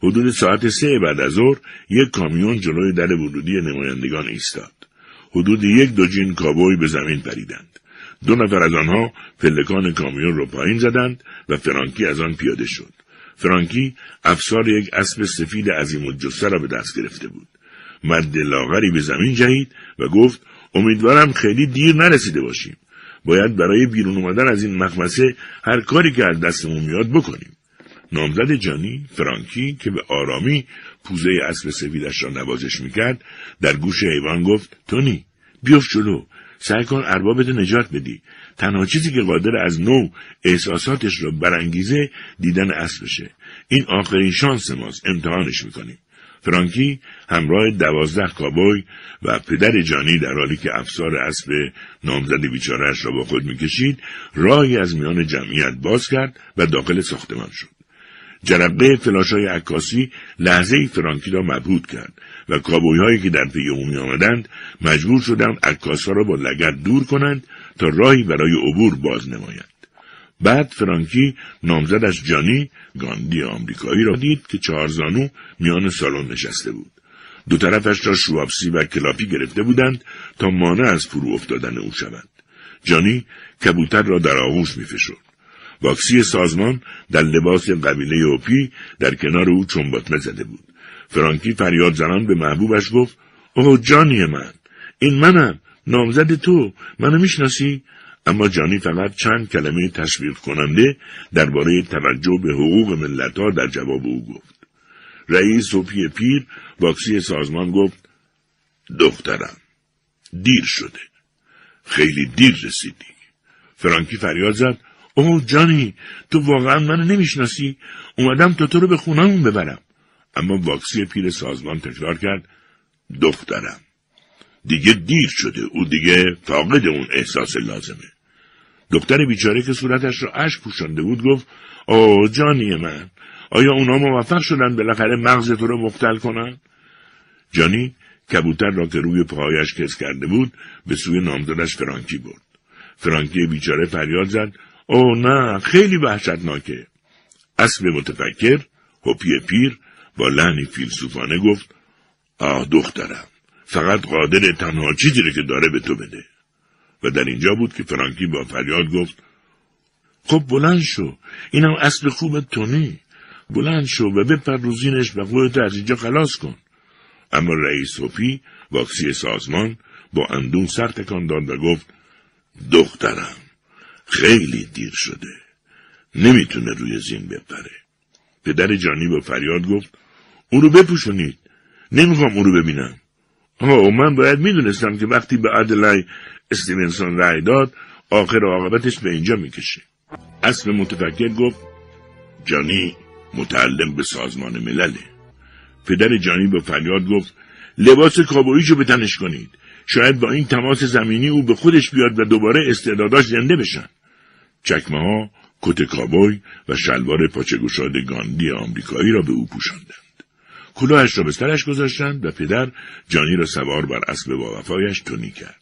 [SPEAKER 1] حدود ساعت سه بعد از ظهر یک کامیون جلوی در ورودی نمایندگان ایستاد. حدود یک دوجین کابوی به زمین پریدند. دو نفر از آنها پلکان کامیون را پایین زدند و فرانکی از آن پیاده شد. فرانکی افسار یک اسب سفید عظیم الجثه را به دست گرفته بود. مرد لاغری به زمین جهید و گفت امیدوارم خیلی دیر نرسیده باشیم. باید برای بیرون اومدن از این مخمسه هر کاری که از دستمون میاد بکنیم. نامزد جانی فرانکی که به آرامی پوزه اسب سفیدش را نوازش می‌کرد در گوش حیوان گفت تونی بیفت جلو سعی کن اربابت نجات بدی. تنها چیزی که قادر از نو احساساتش را برانگیزه دیدن اسبشه این آخرین شانس ماست امتحانش می‌کنیم. فرانکی همراه دوازده کابوی و پدر جانی در حالی که افسار اسب نامزد بیچارهاش را با خود می‌کشید راهی از میان جمعیت باز کرد و داخل ساختمان شد. جرقه فلاشای عکاسی لحظه فرانکی را مبهود کرد و کابوی هایی که در پی او آمدند مجبور شدند عکاس را با لگت دور کنند تا راهی برای عبور باز نمایند. بعد فرانکی نامزدش جانی گاندی آمریکایی را دید که چهارزانو میان سالن نشسته بود. دو طرفش را شوابسی و کلاپی گرفته بودند تا مانع از فرو افتادن او شوند. جانی کبوتر را در آغوش می واکسی سازمان در لباس قبیله اوپی در کنار او چنباتمه زده بود. فرانکی فریاد زنان به محبوبش گفت اوه جانی من این منم نامزد تو منو می‌شناسی؟ اما جانی فقط چند کلمه تشویق کننده درباره توجه به حقوق ملتها در جواب او گفت. رئیس اوپی پیر واکسی سازمان گفت دخترم دیر شده خیلی دیر رسیدی. فرانکی فریاد زد اوه جانی تو واقعا منو نمی‌شناسی؟ اومدم تا تو رو به خونمون ببرم. اما واکسی پیر سازمان تکرار کرد دخترم. دیگه دیر شده او دیگه فاقد اون احساس لازمه. دختر بیچاره که صورتش را اشک پوشانده بود گفت آه جانی من آیا اونا موفق شدن بالاخره مغز تو رو مختل کنن؟ جانی کبوتر را که روی پاهایش کس کرده بود به سوی نامزدش فرانکی برد. فرانکی بیچاره فریاد زد او نه خیلی وحشتناکه. اسب متفکر هپی پیر با لحنی فیلسوفانه گفت آه دخترم فقط قادر تنها چیزی که داره به تو بده. و در اینجا بود که فرانکی با فریاد گفت خب بلند شو اینم اسب خوب تونی بلند شو و بپر روزینش و خودت از اینجا خلاص کن. اما رئیس هپی واکسی سازمان با اندون سر تکان داد و گفت دخترم. خیلی دیر شده. نمی‌تونه روی زین بپره. پدر جانی با فریاد گفت او رو بپوشونید. نمی‌خوام او رو ببینم. آه من باید می‌دونستم که وقتی به ادلای استیونسون رأی داد آخر عاقبتش به اینجا می‌کشه. اسم متفکر گفت جانی متعلم به سازمان ملله. پدر جانی با فریاد گفت لباس کابویشو به تنش کنید. شاید با این تماس زمینی او به خودش بیاد و دوباره استعداداش زنده بشن. چکمه ها کت کابوی و شلوار پاچه گشاد گاندی آمریکایی را به او پوشاندند. کلاهش را به سرش گذاشتند و پدر جانی را سوار بر اسب با وفایش تونی کرد.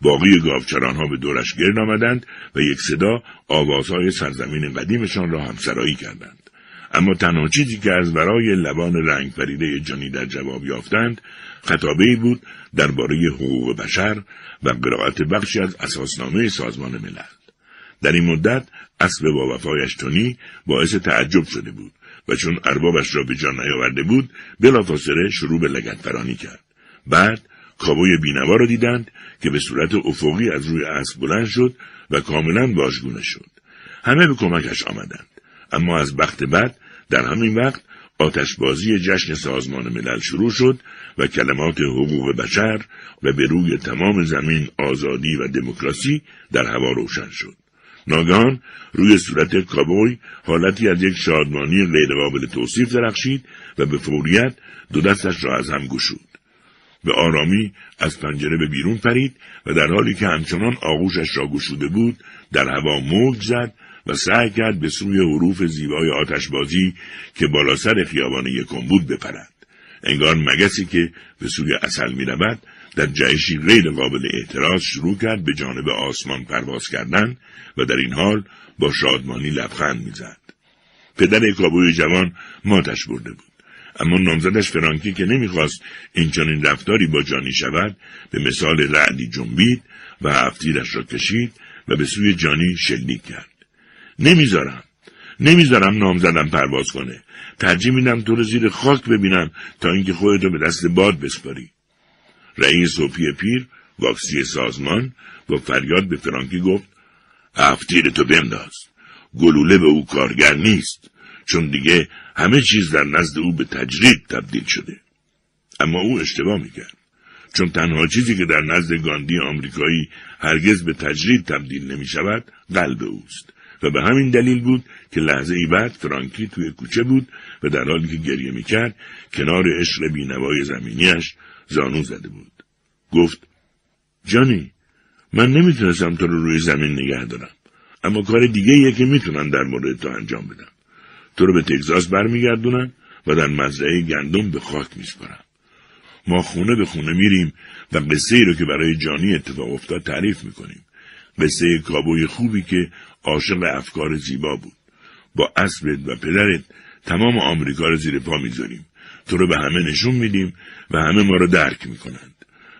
[SPEAKER 1] باقی گاوچرانها به دورش گرد آمدند و یک صدا آوازهای سرزمین قدیمشان را همسرایی کردند. اما تنها چیزی که از ورای لبان رنگ پریده جانی در جواب یافتند خطابه بود درباره حقوق بشر و قرائت بخشی از اساسنامه سازمان ملل. در این مدت اسب با وفایش تونی باعث تعجب شده بود و چون اربابش را به جان نیاورده بود بلافاصله شروع به لگتفرانی کرد. بعد کابوی بینوا را دیدند که به صورت افقی از روی اسب بلند شد و کاملا واژگونه شد. همه به کمکش آمدند. اما از بخت بعد در همین وقت آتشبازی جشن سازمان ملل شروع شد و کلمات حقوق بشر و به روی تمام زمین آزادی و دموکراسی در هوا روشن شد. ناگهان روی صورت کابوی حالتی از یک شادمانی غیرقابل توصیف درخشید و به فوریت دو دستش را از هم گشود. به آرامی از پنجره به بیرون پرید و در حالی که همچنان آغوشش را گشوده بود در هوا موج زد و سعی کرد به سوی حروف زیبای آتشبازی که بالا سر خیابان یکم بود بپرد. انگار مگسی که به سوی اصل می رود در جهشی غیر قابل اعتراض شروع کرد به جانب آسمان پرواز کردن و در این حال با شادمانی لبخند می‌زد. پدر کابوی جوان ماتش برده بود. اما نامزدش فرانکی که نمی‌خواست این چنین رفتاری با جانی شود به مثال رعدی جنبید و هفتیرش را کشید و به سوی جانی شلیک کرد. نمی‌ذارم. نمی‌ذارم نامزدم پرواز کنه. ترجیح میدم تو رو زیر خاک ببینم تا اینکه خودتو به دست باد بسپاری. رئیس صوفی پیر واکسی سازمان با فریاد به فرانکی گفت افتیر تو بنداز گلوله به او کارگر نیست چون دیگه همه چیز در نزد او به تجرید تبدیل شده اما او اشتباه می‌کرد چون تنها چیزی که در نزد گاندی آمریکایی هرگز به تجرید تبدیل نمی شود قلب اوست و به همین دلیل بود که لحظه ای بعد فرانکی توی کوچه بود و در حالی که گریه می‌کرد کنار عشق بینوای زمینیش زانو زده بود. گفت جانی من نمی‌تونستم تو رو روی زمین نگه دارم اما کار دیگه ایه که می‌تونم در مورد تو انجام بدم. تو رو به تگزاس برمیگردونم و در مزرعه گندم به خاک میسپارم ما خونه به خونه میریم و قصه ای رو که برای جانی اتفاق افتاد تعریف می‌کنیم. قصه کابوی خوبی که عاشق افکار زیبا بود با اسبت و پدرت تمام آمریکا رو زیر پا می‌ذاریم تو رو به همه نشون میدیم و همه ما رو درک می‌کنند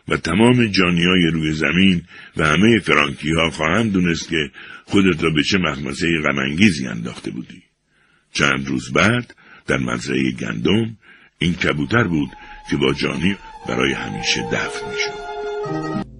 [SPEAKER 1] و تمام جانیای روی زمین و همه فرانکی ها خواهند دونست که خودت را به چه مخمسه غمانگیزی انداخته بودی. چند روز بعد در مزرعه گندم این کبوتر بود که با جانی برای همیشه دفن می‌شد.